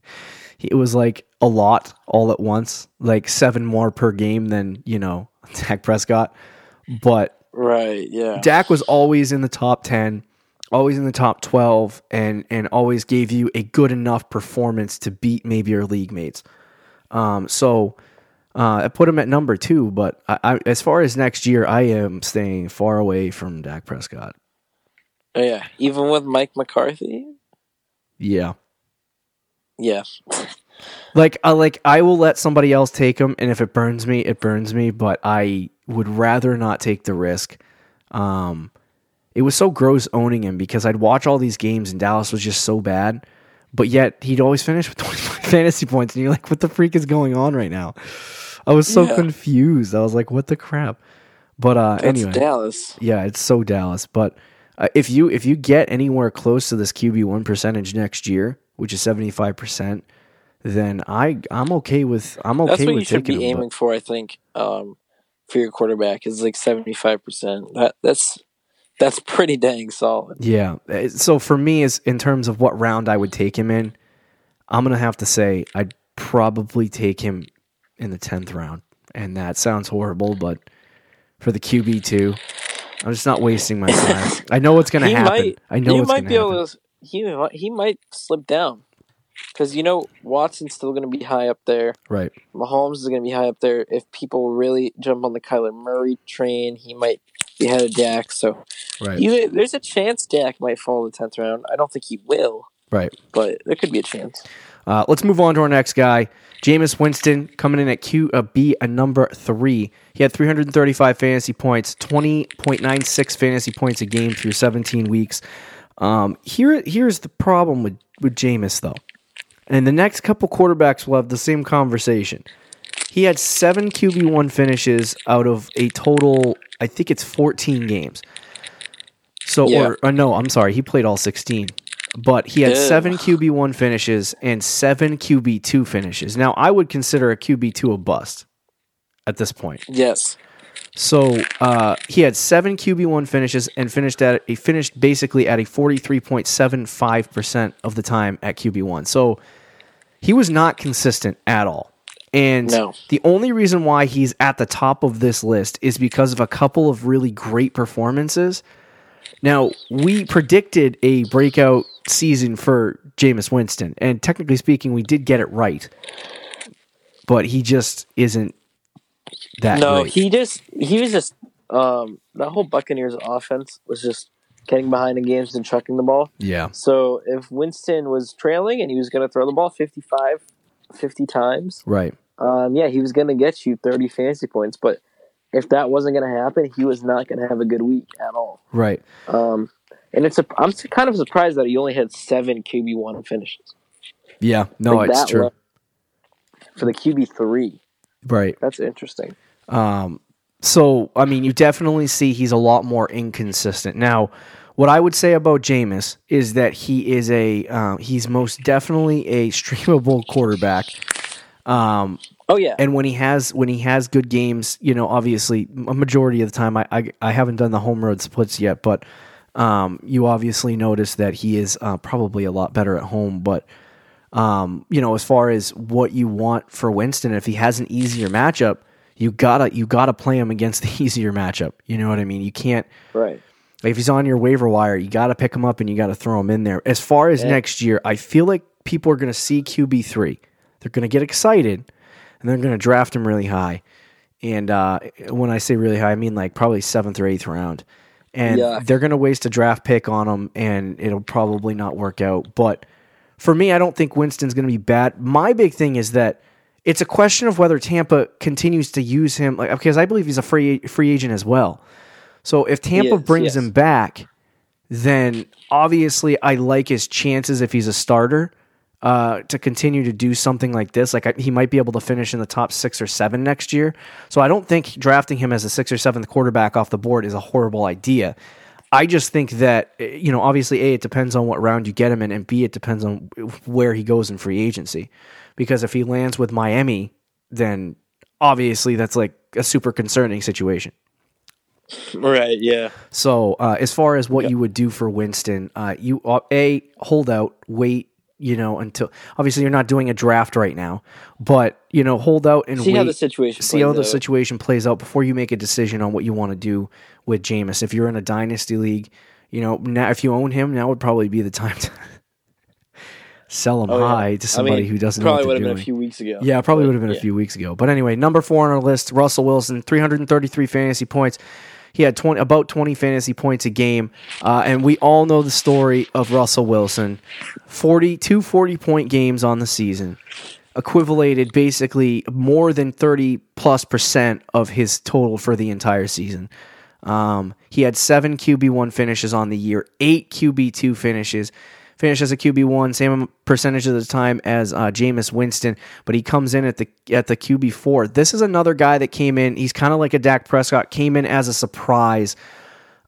[laughs] it was like a lot all at once, like seven more per game than you know [laughs] Dak Prescott. But Right. Yeah. Dak was always in the top ten, always in the top twelve, and and always gave you a good enough performance to beat maybe your league mates. Um, so uh, I put him at number two, but I, I, as far as next year, I am staying far away from Dak Prescott. Oh, yeah. Even with Mike McCarthy. Yeah. Yeah. Like I like I will let somebody else take him, and if it burns me, it burns me. But I would rather not take the risk. Um, it was so gross owning him because I'd watch all these games and Dallas was just so bad, but yet he'd always finish with [laughs] 25 fantasy points, and you're like, what the freak is going on right now? I was so Yeah. confused. I was like, what the crap? But uh, That's anyway, Dallas. yeah, it's so Dallas. But uh, if you if you get anywhere close to this QB one percentage next year, which is seventy five percent, then I I'm okay with I'm okay That's what with you should taking be him. aiming for, I think, um, for your quarterback is like seventy five percent. That that's that's pretty dang solid. yeah, uh, so for me, is in terms of what round I would take him in, I'm gonna have to say I'd probably take him in the tenth round, and that sounds horrible, but for the QB two. I'm just not wasting my time. [laughs] I know what's gonna happen. might. I know he what's might gonna be happen. able to. He might- he might slip down because you know Watson's still going to be high up there. Right. Mahomes is going to be high up there. If people really jump on the Kyler Murray train, he might be ahead of Dak. So Right. you, there's a chance Dak might fall in the tenth round. I don't think he will, right. but there could be a chance. Uh, let's move on to our next guy, Jameis Winston, coming in at Q uh, B a number three. He had 335 fantasy points, 20.96 fantasy points a game through 17 weeks. Um, here, here's the problem with with Jameis though, and the next couple quarterbacks will have the same conversation. He had seven QB one finishes out of a total, I think it's 14 games. So, Yeah. or, or no, I'm sorry, he played all 16 but he had Ew. seven QB one finishes and seven QB two finishes. Now I would consider a QB two a bust at this point. Yes. So uh, he had seven QB one finishes and finished at he finished basically at a forty three point seven five percent of the time at QB one. So he was not consistent at all. And No. the only reason why he's at the top of this list is because of a couple of really great performances. Now, we predicted a breakout season for Jameis Winston, and technically speaking, we did get it right. But he just isn't that No, great. he just he was just um that whole Buccaneers offense was just getting behind in games and chucking the ball. yeah. So if Winston was trailing and he was going to throw the ball 55 50 times, Right. um yeah, he was going to get you 30 fantasy points, but if that wasn't going to happen, he was not going to have a good week at all. Right. Um and it's a, I'm kind of surprised that he only had 7 QB1 finishes. Yeah. No, Like it's true. For the QB3. Right. That's interesting. Um, so, I mean, you definitely see he's a lot more inconsistent. Now, what I would say about Jameis is that he is a uh, he's most definitely a [laughs] streamable quarterback. Um, Oh yeah. and when he has when he has good games, you know, obviously a majority of the time, I I, I haven't done the home road splits yet, but um, you obviously notice that he is uh, probably a lot better at home. But um, you know, as far as what you want for Winston, if he has an easier matchup, you gotta you gotta play him against the [laughs] easier matchup. You know what I mean? You can't right. like, if he's on your waiver wire, you got to pick him up and you got to throw him in there. As far as next year, I feel like people are going to see QB three. They're going to get excited and they're going to draft him really high. And uh, when I say really high, I mean like probably seventh or eighth round. And Yeah. they're going to waste a draft pick on him, and it'll probably not work out. But for me, I don't think Winston's going to be bad. My big thing is that it's a question of whether Tampa continues to use him, like because I believe he's a free free agent as well. So if Tampa is, brings yes. him back, then obviously I like his chances if he's a starter. uh, to continue to do something like this. Like I, he might be able to finish in the top six or seven next year. So I don't think drafting him as a sixth or seventh quarterback off the board is a horrible idea. I just think that you know, obviously, a it depends on what round you get him in, and b it depends on where he goes in free agency. Because if he lands with Miami, then obviously that's like a super concerning situation. Right. Yeah. So uh, as far as what you would do for Winston, uh, you uh, a hold out, wait. You know, until obviously you're not doing a draft right now, but you know, hold out and See wait. how the situation see how plays the out. situation plays out before you make a decision on what you want to do with Jameis. If you're in a dynasty league, you know, now if you own him, now would probably be the time to sell them Oh, yeah. high to somebody I mean, who doesn't know probably what would have been a few weeks ago. Yeah, probably would have been a few weeks ago. But anyway, number four on our list, Russell Wilson, 333 fantasy points. He had 20, about 20 fantasy points a game. Uh, and we all know the story of Russell Wilson 40, two 40 point games on the season, equivalated basically more than 30 plus percent of his total for the entire season. Um, he had seven QB1 finishes on the year, eight QB2 finishes. Finished as a QB1, same percentage of the time as uh, Jameis Winston, but he comes in at the at the QB4. This is another guy that came in. He's kind of like a Dak Prescott, came in as a surprise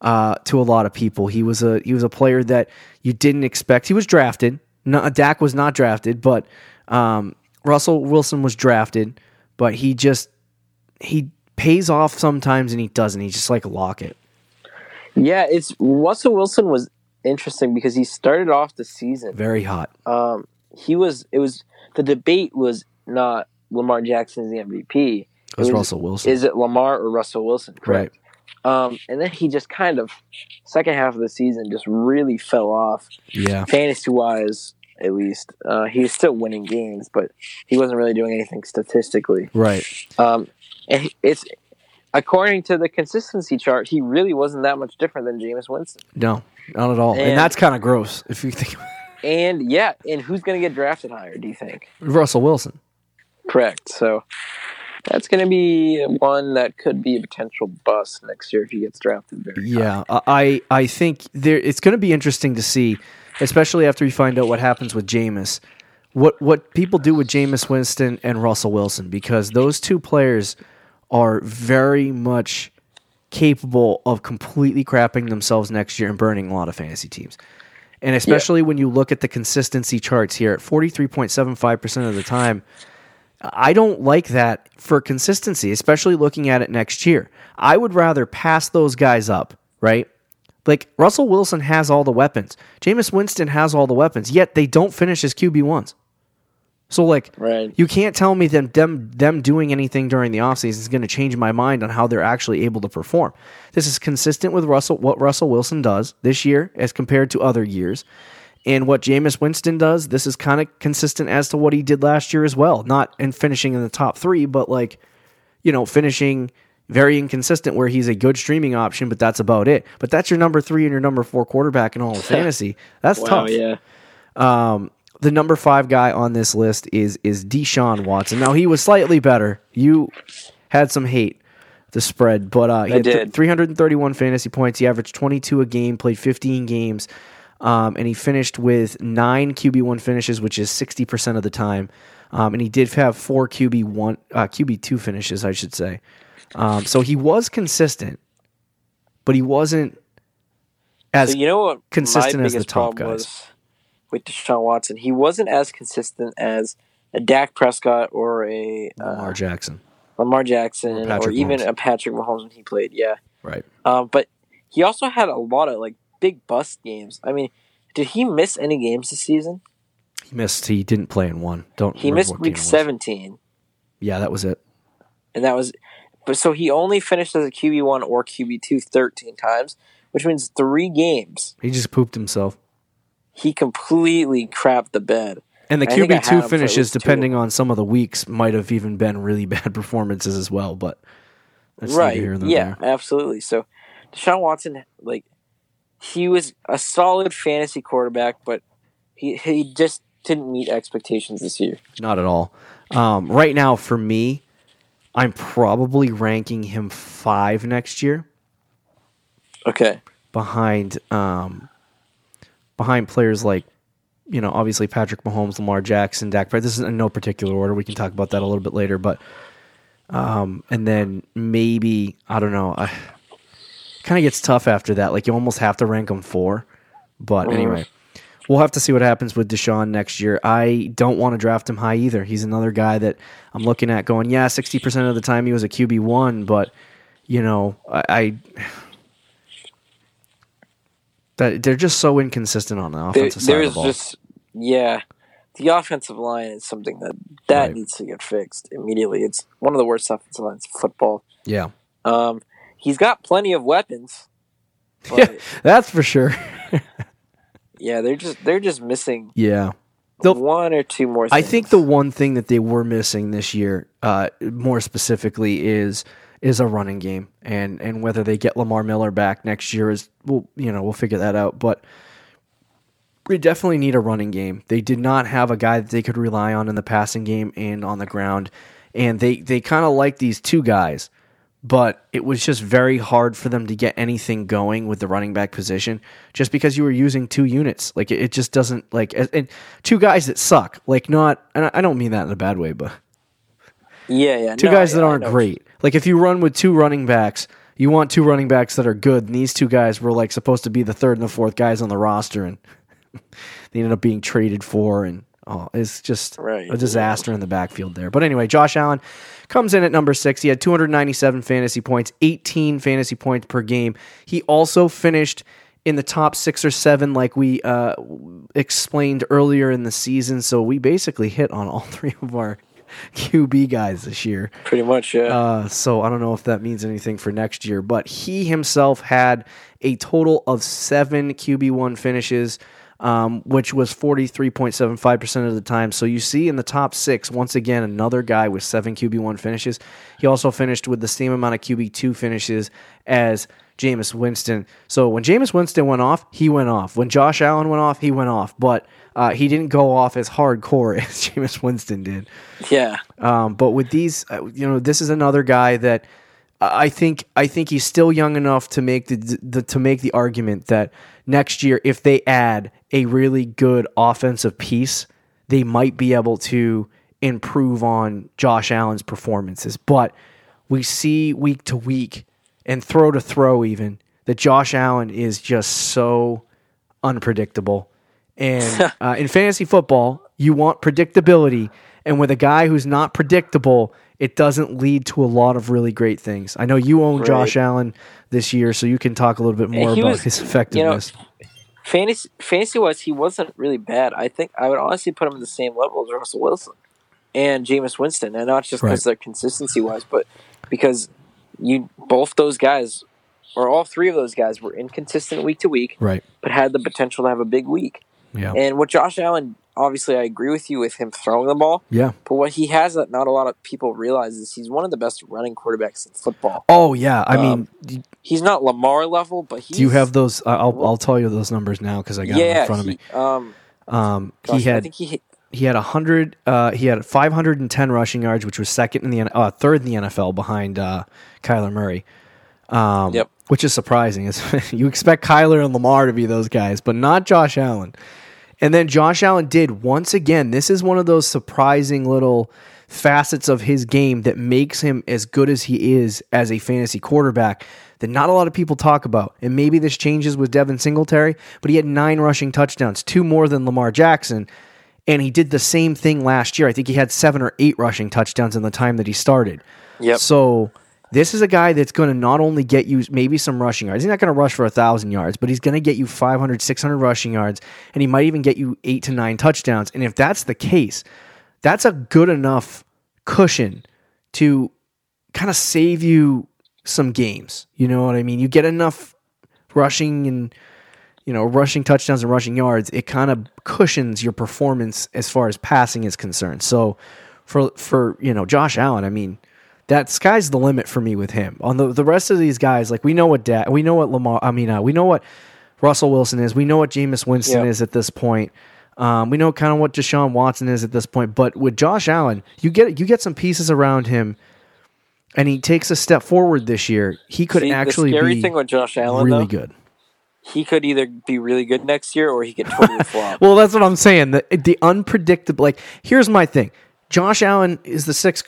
uh, to a lot of people. He was a he was a player that you didn't expect. He was drafted. No, Dak was not drafted, but um, Russell Wilson was drafted. But he just he pays off sometimes and he doesn't. He's just like Lockett. Yeah, it's Russell Wilson was interesting because he started off the season. Very hot. Um, he was. It was the debate was not Lamar Jackson is the MVP. It was Russell Wilson. Is it Lamar or Russell Wilson? Correct. Um, and then he just kind of second half of the season just really fell off yeah. fantasy wise. At least uh, he was still winning games, but he wasn't really doing anything statistically. Right. Um, and it's according to the consistency chart, he really wasn't that much different than Jameis Winston. No, not at all. And, And- that's kind of gross if you think about it. And yeah, and who's going to get drafted higher? Do you think? Russell Wilson. Correct. So that's going to be one that could be a potential bust next year if he gets drafted very high. Yeah, I I think there it's going to be interesting to see, especially after we find out what happens with Jameis, what what people do with Jameis Winston and Russell Wilson because those two players are very much capable of completely crapping themselves next year and burning a lot of fantasy teams. And especially when you look at the consistency charts here at 43.75% of the time, I don't like that for consistency, especially looking at it next year. I would rather pass those guys up, right? Like Russell Wilson has all the weapons. Jameis Winston has all the weapons, yet they don't finish as QB ones. So like Right. you can't tell me them them them doing anything during the offseason is going to change my mind on how they're actually able to perform. This is consistent with Russell what Russell Wilson does this year as compared to other years. And what Jameis Winston does, this is kind of consistent as to what he did last year as well. Not in finishing in the top three, but like, you know, finishing very inconsistent where he's a good streaming option, but that's about it. But that's your number three and your number four quarterback in all of [laughs] fantasy. That's Wow. tough. Yeah. Um, the number five guy on this list is is Deshaun Watson. Now he was slightly better. You had some hate the spread, but uh, he I had th- did. 331 fantasy points. He averaged 22 a game, played 15 games, um, and he finished with nine QB one finishes, which is 60 percent of the time. Um, and he did have four QB one, uh, QB two finishes, I should say. Um, so he was consistent, but he wasn't as So you know what consistent as the top guys. was with Deshaun Watson? He wasn't as consistent as a Dak Prescott or a uh, Lamar Jackson. Lamar Jackson Or or, even Mahomes. a Patrick Mahomes when he played. Yeah, Right. um, but he also had a lot of like big bust games. I mean, did he miss any games this season? He missed. He didn't play in one. Don't. He missed week game it was. seventeen, Yeah, that was it. and that was. But so he only finished as a QB one or QB two 13 times, which means three games. He just pooped himself. He completely crapped the bed. And the I think I QB two him for at finishes, least two. depending on some of the weeks, might have even been really [laughs] bad performances as well. But that's right. Yeah, there. absolutely. So Deshaun Watson, like, he was a solid fantasy quarterback, but he he just didn't meet expectations this year. not at all. Um, right now, for me, I'm probably ranking him five next year Okay. behind um, behind players like you know, obviously Patrick Mahomes, Lamar Jackson, Dak Prescott. This is in no particular order. We can talk about that a little bit later, but um, and then maybe I don't know. I kind of gets tough after that. Like you almost have to rank them four. But anyway, we'll have to see what happens with Deshaun next year. I don't want to draft him high either. He's another guy that I'm looking at going, yeah, 60% of the time he was a QB1, but, you know, I. I that they're just so inconsistent on the There, offensive side of the ball. just yeah, the offensive line is something that that Right. needs to get fixed immediately. It's one of the worst offensive lines in football. yeah, Um, he's got plenty of weapons. [laughs] yeah, that's for sure. [laughs] yeah, they're just they're just missing yeah, They'll- one or two more. Things. I think the one thing that they were missing this year, uh, more specifically, is is a running game, and and whether they get Lamar Miller back next year is we'll you know we'll figure that out, but. We definitely need a running game. They did not have a guy that they could rely on in the passing game and on the ground, and they they kind of like these two guys, but it was just very hard for them to get anything going with the running back position just because you were using two units. Like it, it just doesn't like and- two guys that suck. Like not, and I don't mean that in a bad way, but yeah, yeah, two no, guys that aren't great. Like if you run with two running backs, you want two running backs that are good. And these two guys were like supposed to be the third and the fourth guys on the roster, and [laughs] they ended up being traded for. And oh, it's just Right, a disaster in the backfield there. But anyway, Josh Allen comes in at number six. He had 297 fantasy points, 18 fantasy points per game. He also finished in the top six or seven, like we uh, explained earlier in the season. So we basically hit on all [laughs] three of our QB guys this year. Pretty much, yeah. Uh, so I don't know if that means anything for next year, but he himself had a total of seven QB1 finishes, um, which was 43.75% of the time. So you see in the top six, once again, another guy with seven QB1 finishes. He also finished with the same amount of QB2 finishes as Jameis Winston. So when Jameis Winston went off, he went off. When Josh Allen went off, he went off. But uh, he didn't go off as hardcore [laughs] as Jameis Winston did. yeah, Um, but with these, uh, you know, this is another guy that I think I think he's still young enough to make the, the to make the argument that next year, if they add a really good offensive piece, they might be able to improve on Josh Allen's performances. But we see week to week and throw to throw even that Josh Allen is just so unpredictable. And [laughs] uh, in fantasy football, you want predictability. And with a guy who's not predictable, it doesn't lead to a lot of really great things. I know you own Josh Allen this year, so you can talk a little bit more he about was- his you know, effectiveness. fantasy fantasy wise, he wasn't really bad. I think I would honestly put him in the same level as Russell Wilson and Jameis Winston, and not just because Right. they're consistency wise, but because you both those guys or all three of those guys were inconsistent week to week, right. but had the potential to have a big week. Yeah. And what Josh Allen, obviously, I agree with you with him throwing the ball. yeah. But what he has that not a lot of people realize is he's one of the best running quarterbacks in football. Oh yeah. I mean, Um, d- He's not Lamar level, but he's do you have those? I- I'll I'll tell you those numbers now because I got them in front of me. he- Um, Um, gosh, he I had think he hit, he had a hundred. Uh, he had 510 rushing yards, which was second in the uh, third in the NFL behind uh, Kyler Murray. Um, Yep. Which is surprising. Is [laughs] you expect Kyler and Lamar to be those guys, but not Josh Allen. And then Josh Allen did once again. This is one of those surprising little facets of his game that makes him as good as he is as a fantasy quarterback that not a lot of people talk about. And maybe this changes with Devin Singletary, but he had nine rushing touchdowns, two more than Lamar Jackson. And he did the same thing last year. I think he had seven or eight rushing touchdowns in the time that he started. Yep. So this is a guy that's going to not only get you maybe some rushing yards. He's not going to rush for a thousand yards, but he's going to get you 500, 600 rushing yards, and he might even get you eight to nine touchdowns. And if that's the case, that's a good enough cushion to kind of save you some games. You know what I mean? You get enough rushing and you know rushing touchdowns and rushing yards. It kind of cushions your performance as far as passing is concerned. So for for you know Josh Allen, I mean that sky's the limit for me with him. On the the rest of these guys, like we know what da- we know what Lamar. I mean, uh, we know what Russell Wilson is. We know what Jameis Winston is at this point. Um, we know kind of what Deshaun Watson is at this point. But with Josh Allen, you get you get some pieces around him, and he takes a step forward this year. He could See, actually the scary be thing with Josh Allen, really though, good. he could either be really good next year or he could totally [laughs] flop. Well, that's what I'm saying. The, the unpredictable. Like, here's my thing. Josh Allen is the sixth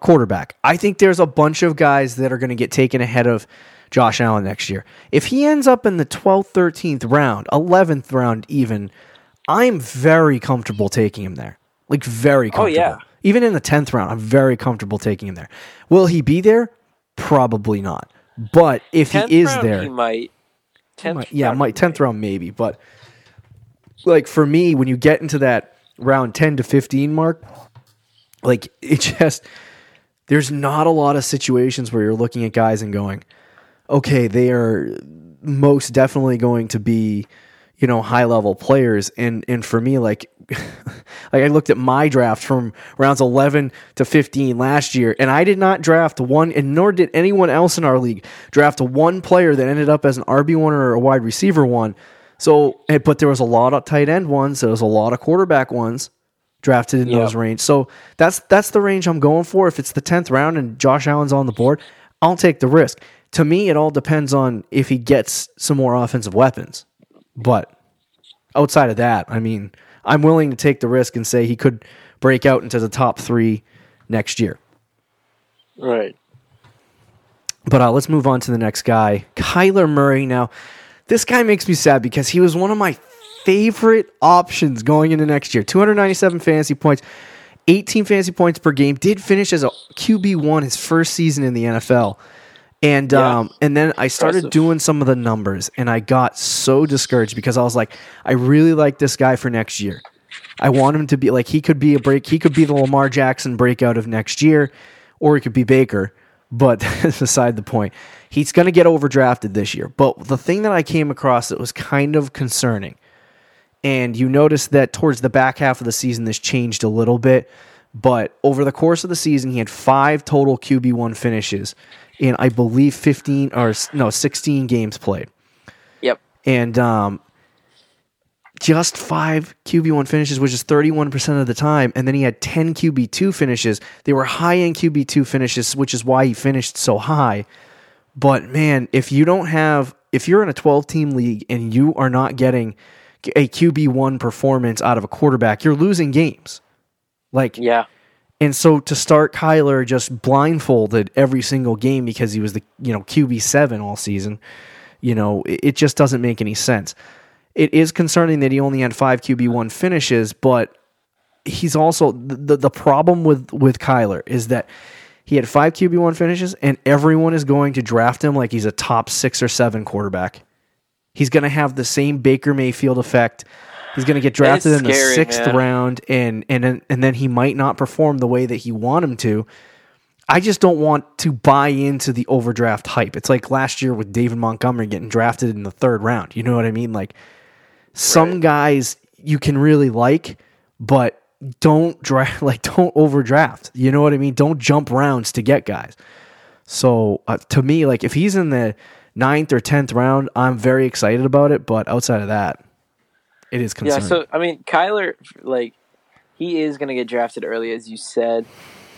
quarterback. I think there's a bunch of guys that are going to get taken ahead of Josh Allen next year. If he ends up in the 12th, 13th round, 11th round, even, I'm very comfortable taking him there. Like, very comfortable. Oh, yeah. Even in the 10th round, I'm very comfortable taking him there. Will he be there? Probably not. But if Tenth he is round, there, he might. Tenth, might- yeah, might tenth round maybe, but like for me, when you get into that round ten to fifteen mark, like [laughs] it just there's not a lot of situations where you're looking at guys and going, okay, they are most definitely going to be, you know, high level players. And and for me, like [laughs] like I looked at my draft from rounds eleven to fifteen last year, and I did not draft one, and nor did anyone else in our league draft one player that ended up as an RB one or a wide receiver one. So, and- but there was a lot of tight end ones. There was a lot of quarterback ones drafted in Yep. those range. So that's that's the range I'm going for. If it's the tenth round and Josh Allen's on the board, I'll take the risk. To me, it all depends on if he gets some more offensive weapons. But outside of that, I mean, I'm willing to take the risk and say he could break out into the top three next year. Right. But uh, let's move on to the next guy, Kyler Murray. Now, this guy makes me sad because he was one of my favorite options going into next year. 297 fantasy points, 18 fantasy points per game. Did finish as a QB one his first season in the NFL. And Yeah. um, and then I started Impressive. doing some of the numbers, and I got so discouraged because I was like, I really like this guy for next year. I want him to be like he could be a break. He could be the Lamar Jackson breakout of next year, or he could be Baker. But [laughs] beside the point. He's going to get overdrafted this year. But the thing that I came across that was kind of concerning, and you notice that towards the back half of the season, this changed a little bit. But over the course of the season, he had five total QB one finishes in, I believe, fifteen or no, sixteen games played Yep. and um, just five QB1 finishes, which is 31% of the time. And then he had 10 QB2 finishes. They were high end QB2 finishes, which is why he finished so high. But man, if you don't have, if you're in a 12 team league and you are not getting a QB1 performance out of a quarterback, you're losing games. Like, Yeah. and so to start Kyler just blindfolded every single game because he was the you know QB seven all season, you know it, it just doesn't make any sense. It is concerning that he only had five QB one finishes, but he's also the, the the problem with with Kyler is that he had five QB one finishes, and everyone is going to draft him like he's a top six or seven quarterback. He's going to have the same Baker Mayfield effect. He's going to get drafted in the scary, sixth man. round, and and then- and then he might not perform the way that he want him to. I just don't want to buy into the overdraft hype. It's like last year with David Montgomery getting drafted in the third round. You know what I mean? Like some guys you can really like, but don't draft [laughs] like don't overdraft. You know what I mean? Don't jump rounds to get guys. So uh, to me, like if he's in the ninth or tenth round, I'm very excited about it. But outside of that, it is concerning. Yeah. So I mean, Kyler, like, he is going to get drafted early, as you said.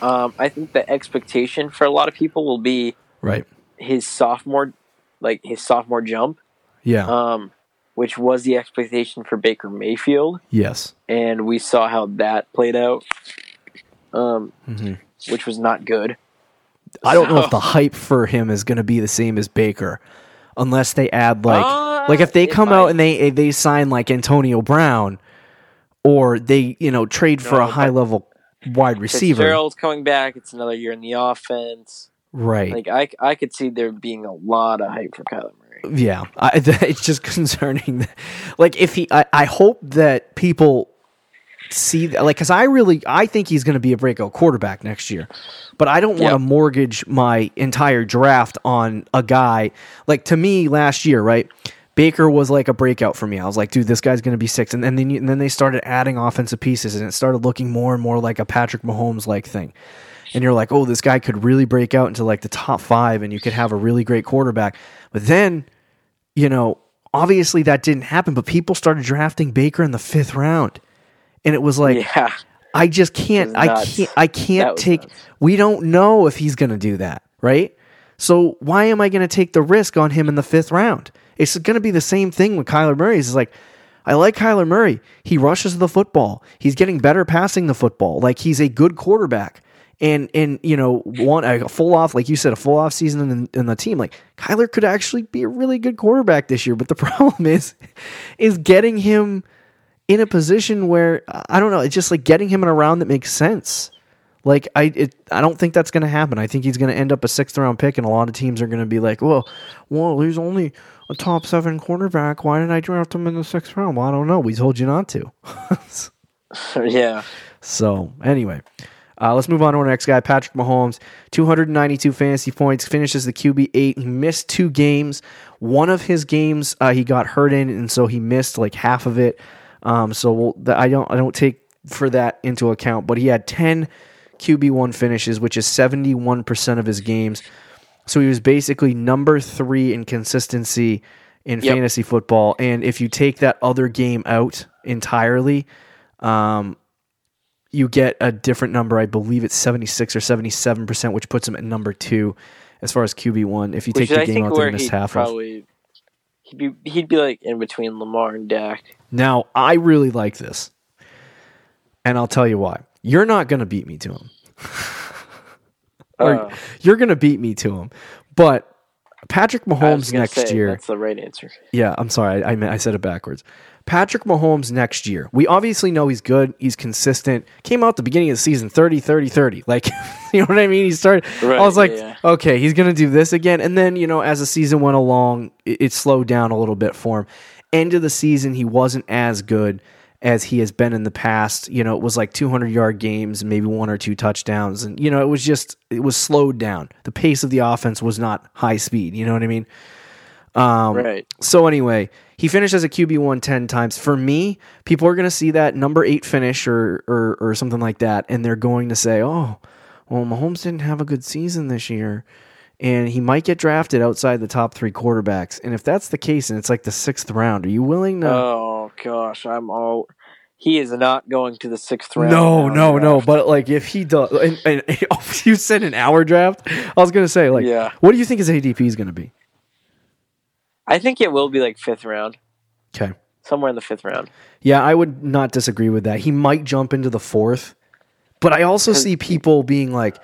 Um, I think the expectation for a lot of people will be right? his sophomore, like his sophomore jump, Yeah. um, which was the expectation for Baker Mayfield, yes. and we saw how that played out, um, Mhm. which was not good. I don't know if the hype for him is going to be the same as Baker, unless they add like Uh, like if they come out and they they sign like Antonio Brown, or they you know trade for a high level wide receiver, Fitzgerald's coming back. It's another year in the offense. right? Like I, I could see there being a lot of hype for Kyler Murray. yeah, I, [laughs] it's just concerning. Like if he, I, I hope that people see that, like because I really I think he's going to be a breakout quarterback next year, but I don't want to Yep. mortgage my entire draft on a guy like to me last year, right? Baker was like a breakout for me. I was like, dude, this guy's going to be six, and then and then they started adding offensive pieces, and it started looking more and more like a Patrick Mahomes like thing. And you're like, oh, this guy could really break out into like the top five, and you could have a really great quarterback. But then you know, obviously that didn't happen, but people started drafting Baker in the fifth round. And it was like, yeah, I just can't, I can't, I can't take, nuts. we don't know if he's going to do that, right? So why am I going to take the risk on him in the fifth round? It's going to be the same thing with Kyler Murray. It's like, I like Kyler Murray. He rushes the football. He's getting better passing the football. Like he's a good quarterback. And and you know, one a full off, like you said, a full off season in, in the team. Like Kyler could actually be a really good quarterback this year. But the [laughs] problem is, is getting him in a position where I don't know. It's just like getting him in a round that makes sense. Like I, it, I don't think that's going to happen. I think he's going to end up a sixth round pick, and a lot of teams are going to be like, "Well, well, he's only a top seven quarterback. Why did I draft him in the sixth round?" Well, I don't know. We told you not to. [laughs] yeah. So anyway, uh, let's move on to our next guy, Patrick Mahomes. 292 fantasy points, finishes the QB eight. He missed two games. One of his games uh, he got hurt in, and so he missed like half of it. Um, so we'll, I don't I don't take for that into account. But he had 10 QB one finishes, which is 71 percent of his games. So he was basically number three in consistency in Yep. fantasy football. And if you take that other game out entirely, um, you get a different number. I believe it's 76 or 77 percent, which puts him at number two as far as QB one. If you take the I game out that where he missed half of. He'd be he'd be like in between Lamar and Dak. Now, I really like this. And I'll tell you why. You're not going to beat me to him. [laughs] Uh, you're going to beat me to him. But Patrick Mahomes next say, year. That's the right answer. Yeah, I'm sorry. I, I, meant, I said it backwards. Patrick Mahomes next year. We obviously know he's good. He's consistent. Came out the beginning of the season 30, 30, 30. Like, [laughs] you know what I mean? He started. I was like, yeah. okay, he's going to do this again. And then, you know, as the season went along, it, it slowed down a little bit for him. End of the season, he wasn't as good as he has been in the past. You know, it was like 200 yard games, maybe one or two touchdowns. And, you know, it was just, it was slowed down. The pace of the offense was not high speed. You know what I mean? Um, right. So anyway, he finished as a QB one ten times. For me, people are going to see that number eight finish or, or or something like that, and they're going to say, "Oh, well, Mahomes didn't have a good season this year, and he might get drafted outside the top three quarterbacks." And if that's the case, and it's like the sixth round, are you willing to? Oh gosh, I'm all. He is not going to the sixth round. no, no, no. But like, if he does, and, and [laughs] you said an hour draft, I was going to say, like, Yeah. what do you think his ADP is going to be? I think it will be like fifth round, Okay. somewhere in the fifth round. Yeah, I would not disagree with that. He might jump into the fourth, but I also see people being like,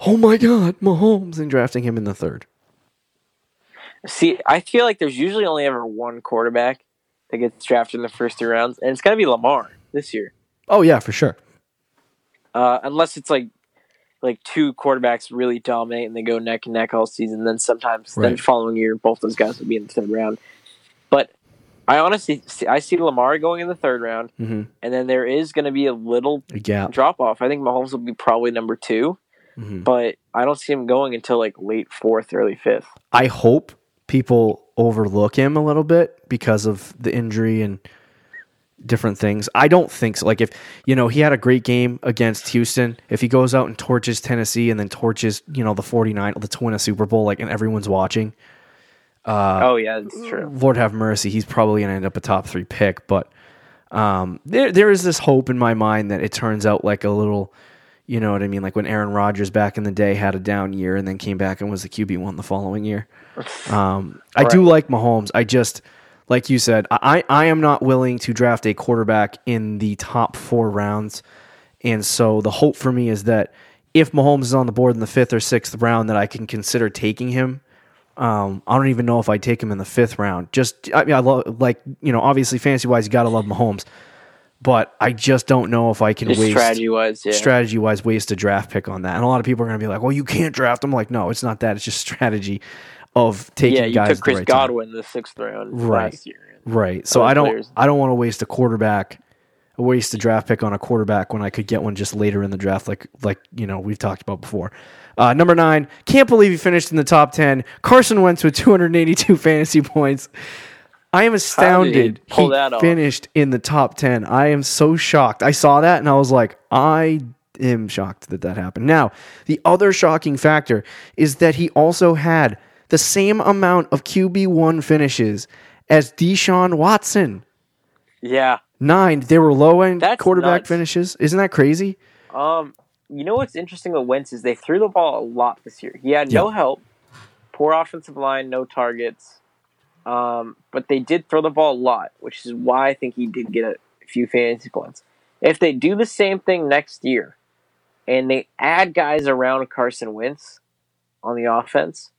"Oh my God, Mahomes," and drafting him in the third. See, I feel like there's usually only ever one quarterback that gets drafted in the first three rounds, and it's gonna be Lamar this year, Oh yeah, for sure. uh, unless it's like like two quarterbacks really dominate and they go neck and neck all season. Then sometimes, then following year, both those guys would be in the third round. But I honestly, see, I see Lamar going in the third round, hmm and then there is going to be a little gap. drop off. I think Mahomes will be probably number two, Mhm. but I don't see him going until like late fourth, early fifth. I hope people overlook him a little bit because of the injury and different things. I don't think so. Like if you know he had a great game against Houston, if he goes out and torches Tennessee and then torches you know the 49 to win a Super Bowl, like and everyone's watching. Uh, oh yeah, that's true. Lord have mercy, he's probably going to end up a top three pick. But um, there, there is this hope in my mind that it turns out like a little, you know what I mean? Like when Aaron Rodgers back in the day had a down year and then came back and was the QB one the following year. [laughs] Um, I do like Mahomes. I just, like you said, I, I am not willing to draft a quarterback in the top four rounds. And so the hope for me is that if Mahomes is on the board in the fifth or sixth round, that I can consider taking him. Um, I don't even know if I take him in the fifth round. Just I mean, I love like you know, obviously fantasy wise, you gotta love Mahomes, but I just don't know if I can Just waste strategy wise, yeah. strategy wise waste a draft pick on that. And a lot of people are gonna be like, "Well, you can't draft him." Like, no, it's not that. It's just strategy of taking yeah, you guys took Chris right. Godwin in the sixth round Right. last year. Right. So I don't players. I don't want to waste a quarterback waste a draft pick on a quarterback when I could get one just later in the draft like like you know we've talked about before. Uh, number nine, can't believe he finished in the top ten. Carson Wentz with 282 [laughs] fantasy points. I am astounded he off? finished in the top 10. I am so shocked. I saw that and I was like, I am shocked that that happened. Now, the other shocking factor is that he also had the same amount of QB1 finishes as Deshaun Watson. Yeah. Nine. They were low end That's quarterback nuts. finishes. Isn't that crazy? Um, you know what's interesting with Wentz is they threw the ball a lot this year. He had no help. poor offensive line, no targets. Um, but they did throw the ball a lot, which is why I think he did get a few fantasy points. If they do the same thing next year, and they add guys around Carson Wentz on the offense,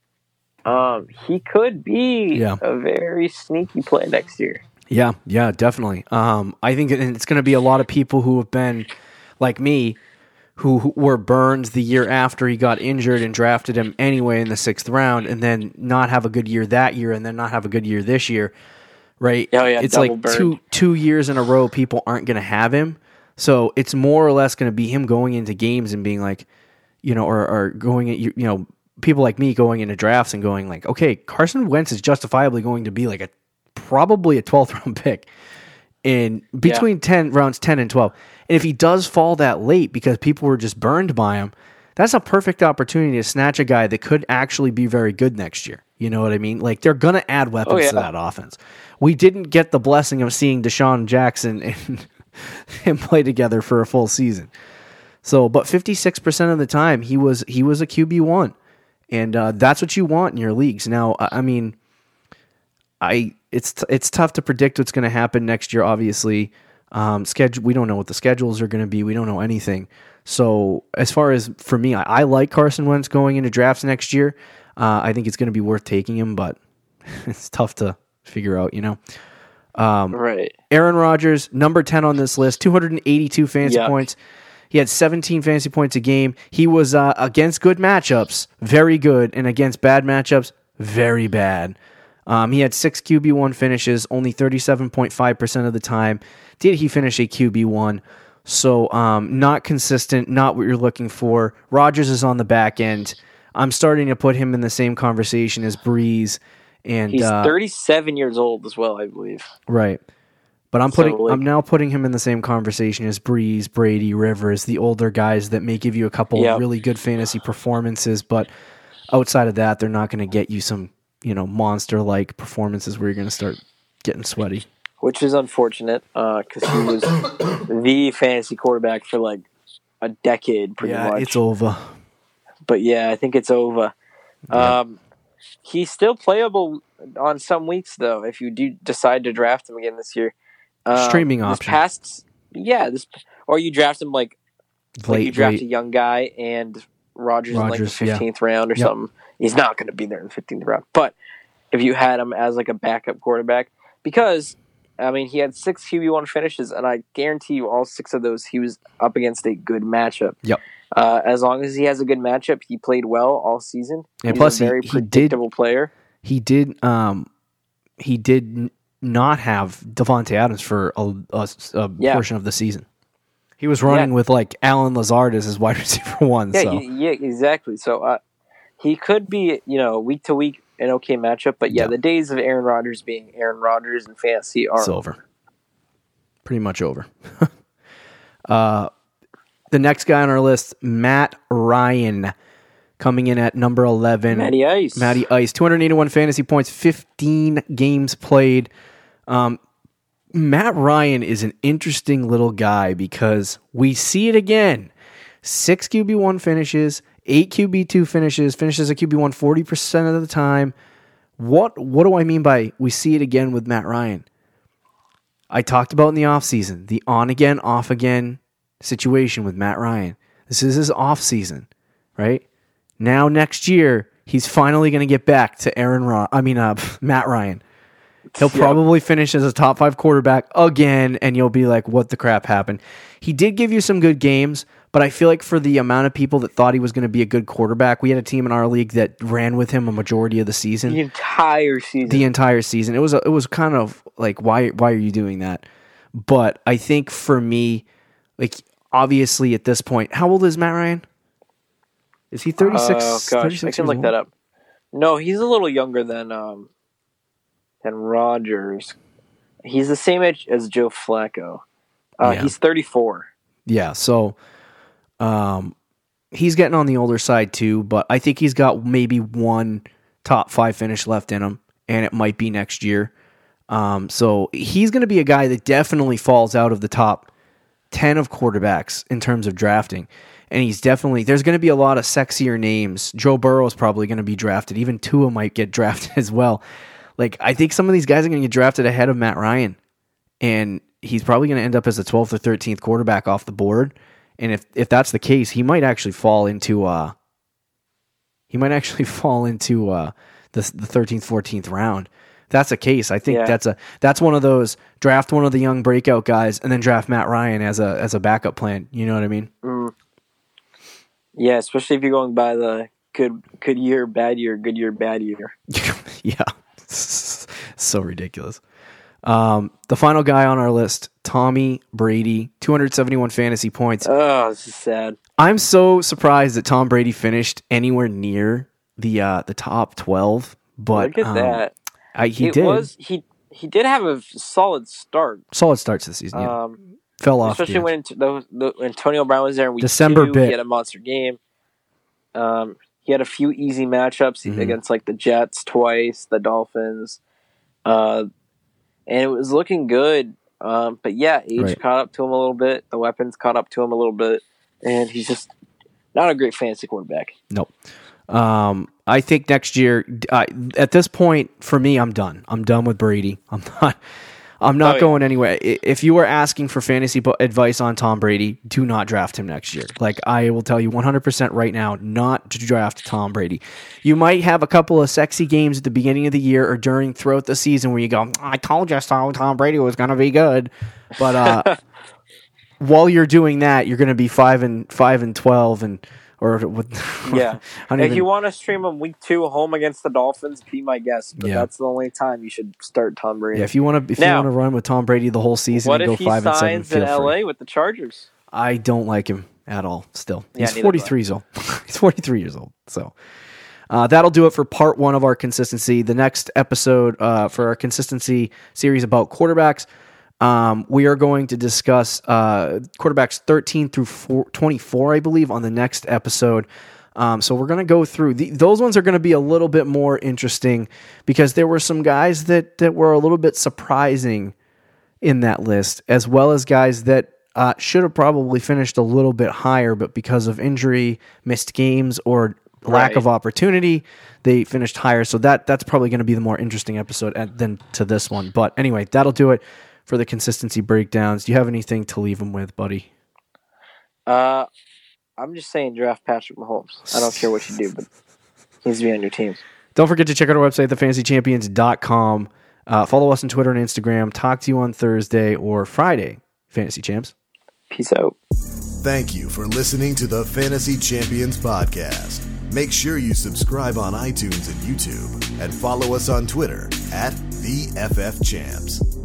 um, he could be Yeah. a very sneaky play next year. Yeah, yeah, definitely. Um, I think it's going to be a lot of people who have been like me, who, who were burned the year after he got injured and drafted him anyway in the sixth round, and then not have a good year that year, and then not have a good year this year. Right? Oh, yeah, it's like burned. two two years in a row. People aren't going to have him, so it's more or less going to be him going into games and being like, you know, or, or going at you, you know, people like me going into drafts and going like, okay, Carson Wentz is justifiably going to be like a probably a 12th [laughs] round pick in between 10 rounds 10 and 12. And if he does fall that late because people were just burned by him, that's a perfect opportunity to snatch a guy that could actually be very good next year. You know what I mean? Like they're going oh, to add weapons Oh, yeah. to that offense. We didn't get the blessing of seeing DeSean Jackson [laughs] and him play together for a full season. So, but 56% of the time he was he was a QB1. And uh, that's what you want in your leagues. Now, I I mean, I it's t- it's tough to predict what's going to happen next year. Obviously, um, schedule we don't know what the schedules are going to be. We don't know anything. So as far as for me, I, I like Carson Wentz going into drafts next year. Uh, I think it's going to be worth taking him, but [laughs] it's tough to figure out. You know, Right. Aaron Rodgers, number 10 on this list, 282 fantasy Yuck. points. He had 17 fantasy points a game. He was uh, against good matchups, very good, and against bad matchups, very bad. Um, he had six QB1 finishes, only 37.5% of the time did he finish a QB1. So, um, not consistent, not what you're looking for. Rodgers is on the back end. I'm starting to put him in the same conversation as Brees. And He's uh, 37 years old as well, I believe. Right. But I'm putting So, like- I'm now putting him in the same conversation as Brees, Brady, Rivers, the older guys that may give you a couple of really good fantasy performances, but outside of that, they're not going to get you some, you know, monster like performances where you're going to start getting sweaty. which is unfortunate because he was [coughs] the fantasy quarterback for like a decade, pretty yeah, much. it's over. but yeah, I think it's over. Um, he's still playable on some weeks though. If you do decide to draft him again this year, um, Streaming option. Past, yeah, this or you draft him like, like you Late, draft a young guy and Rodgers, in like the yeah. fifteenth round or Yep. something. He's not going to be there in the fifteenth round, but if you had him as like a backup quarterback, because I mean he had six QB one finishes, and I guarantee you all six of those he was up against a good matchup. Yep. Uh, as long as he has a good matchup, he played well all season. And He's plus a he- very he did- predictable player. He did um he did not have Davante Adams for a, a- a Yeah. portion of the season. He was running Yeah. with like Allen Lazard as his wide [laughs] receiver one. Yeah, so yeah, exactly. So uh, he could be, you know, week to week an okay matchup, but yeah, Yeah. the days of Aaron Rodgers being Aaron Rodgers in fantasy are it's over. Pretty much over. [laughs] uh, the next guy on our list, Matt Ryan, coming in at number 11. Matty Ice. Matty Ice, 281 fantasy points, 15 games played. Um, Matt Ryan is an interesting little guy because we see it again. Six QB1 finishes, eight QB2 finishes, finishes a QB1 40% of the time. What what do I mean by we see it again with Matt Ryan? I talked about in the offseason, the on again, off again situation with Matt Ryan. This is his off season, right? Now next year, he's finally going to get back to Aaron Ron- I mean uh, [laughs] Matt Ryan. He'll Yeah. probably finish as a top 5 quarterback again and you'll be like what the crap happened. He did give you some good games, but I feel like for the amount of people that thought he was going to be a good quarterback, we had a team in our league that ran with him a majority of the season the entire season. the entire season. It was a, it was kind of like why why are you doing that? But I think for me, like obviously at this point, how old is Matt Ryan? Is he 36? Oh gosh, 36 I can look old? that up. No, he's a little younger than um than Rodgers. He's the same age as Joe Flacco. Uh, Yeah. He's 34. Yeah, so um he's getting on the older side too, but I think he's got maybe one top 5 finish left in him and it might be next year. Um so he's going to be a guy that definitely falls out of the top 10 of quarterbacks in terms of drafting. And he's definitely there's going to be a lot of sexier names. Joe Burrow is probably going to be drafted. Even Tua might get [laughs] drafted as well. Like I think some of these guys are going to get drafted ahead of Matt Ryan, and he's probably going to end up as the 12th or 13th quarterback off the board. And if if that's the case, he might actually fall into uh he might actually [laughs] fall into uh the the 13th 14th round. If that's the case. I think Yeah. that's a that's one of those draft one of the young breakout guys and then draft Matt Ryan as a as a backup plan. You know what I mean? Mm. Yeah, especially if you're going by the good good year, bad year, good year, bad year. [laughs] yeah. [laughs] so ridiculous. Um, the final guy on our list, Tommy Brady, 271 fantasy points. Oh, this is sad. I'm so surprised that Tom Brady finished anywhere near the uh, the top 12. But Look at um, that. I, he it did was he he did have a solid start. solid starts this season. Yeah. Um, Fell off. especially when the, the, Antonio Brown was there week December two, bit. He had a monster game. Um, he had a few easy matchups Mhm. against like the Jets twice, the Dolphins, uh, and it was looking good. Um, but yeah, age Right. caught up to him a little bit. The weapons caught up to him a little bit, and he's just not a great fantasy quarterback. Nope. Um, I think next year, uh, at this point, for me, I'm done. I'm done with Brady. I'm [laughs] not. I'm not Oh, yeah. going anywhere. If you are asking for fantasy advice on Tom Brady, do not draft him next year. Like I will tell you 100% right now, not to draft Tom Brady. You might have a couple of sexy games at the beginning of the year or during throughout the season where you go, "I told you so. Tom Brady was going to be good," but uh, [laughs] while you're doing that, you're going to be five and five and twelve and or [laughs] with Yeah. If even- you want to stream him week two home against the Dolphins, be my guest. But Yeah. that's the only time you should start Tom Brady. Yeah, if you want to, if you want to run with Tom Brady the whole season what and go if he five and seven, signs in free. LA with the Chargers? I don't like him at all. Still, Yeah, he's forty three years old. [laughs] he's forty three years old. So. Uh, that'll do it for part one of our consistency. The next episode uh, for our consistency series about quarterbacks, um, we are going to discuss uh, quarterbacks 13 through 4, 24, I believe, on the next episode. Um, so we're going to go through the, those ones are going to be a little bit more interesting because there were some guys that that were a little bit surprising in that list, as well as guys that uh, should have probably finished a little bit higher, but because of injury, missed games, or lack Right. of opportunity, they finished higher. So that that's probably going to be the more interesting episode at, than to this one. But anyway, that'll do it for the consistency breakdowns. Do you have anything to leave them with, buddy? Uh, I'm just saying draft Patrick Mahomes. I don't care what you do, but he needs to be on your team. Don't forget to check out our website, thefantasychampions.com. Uh, follow us on Twitter and Instagram. Talk to you on Thursday or Friday, Fantasy Champs. Peace out. Thank you for listening to the Fantasy Champions Podcast. Make sure you subscribe on iTunes and YouTube and follow us on Twitter at the FF Champs.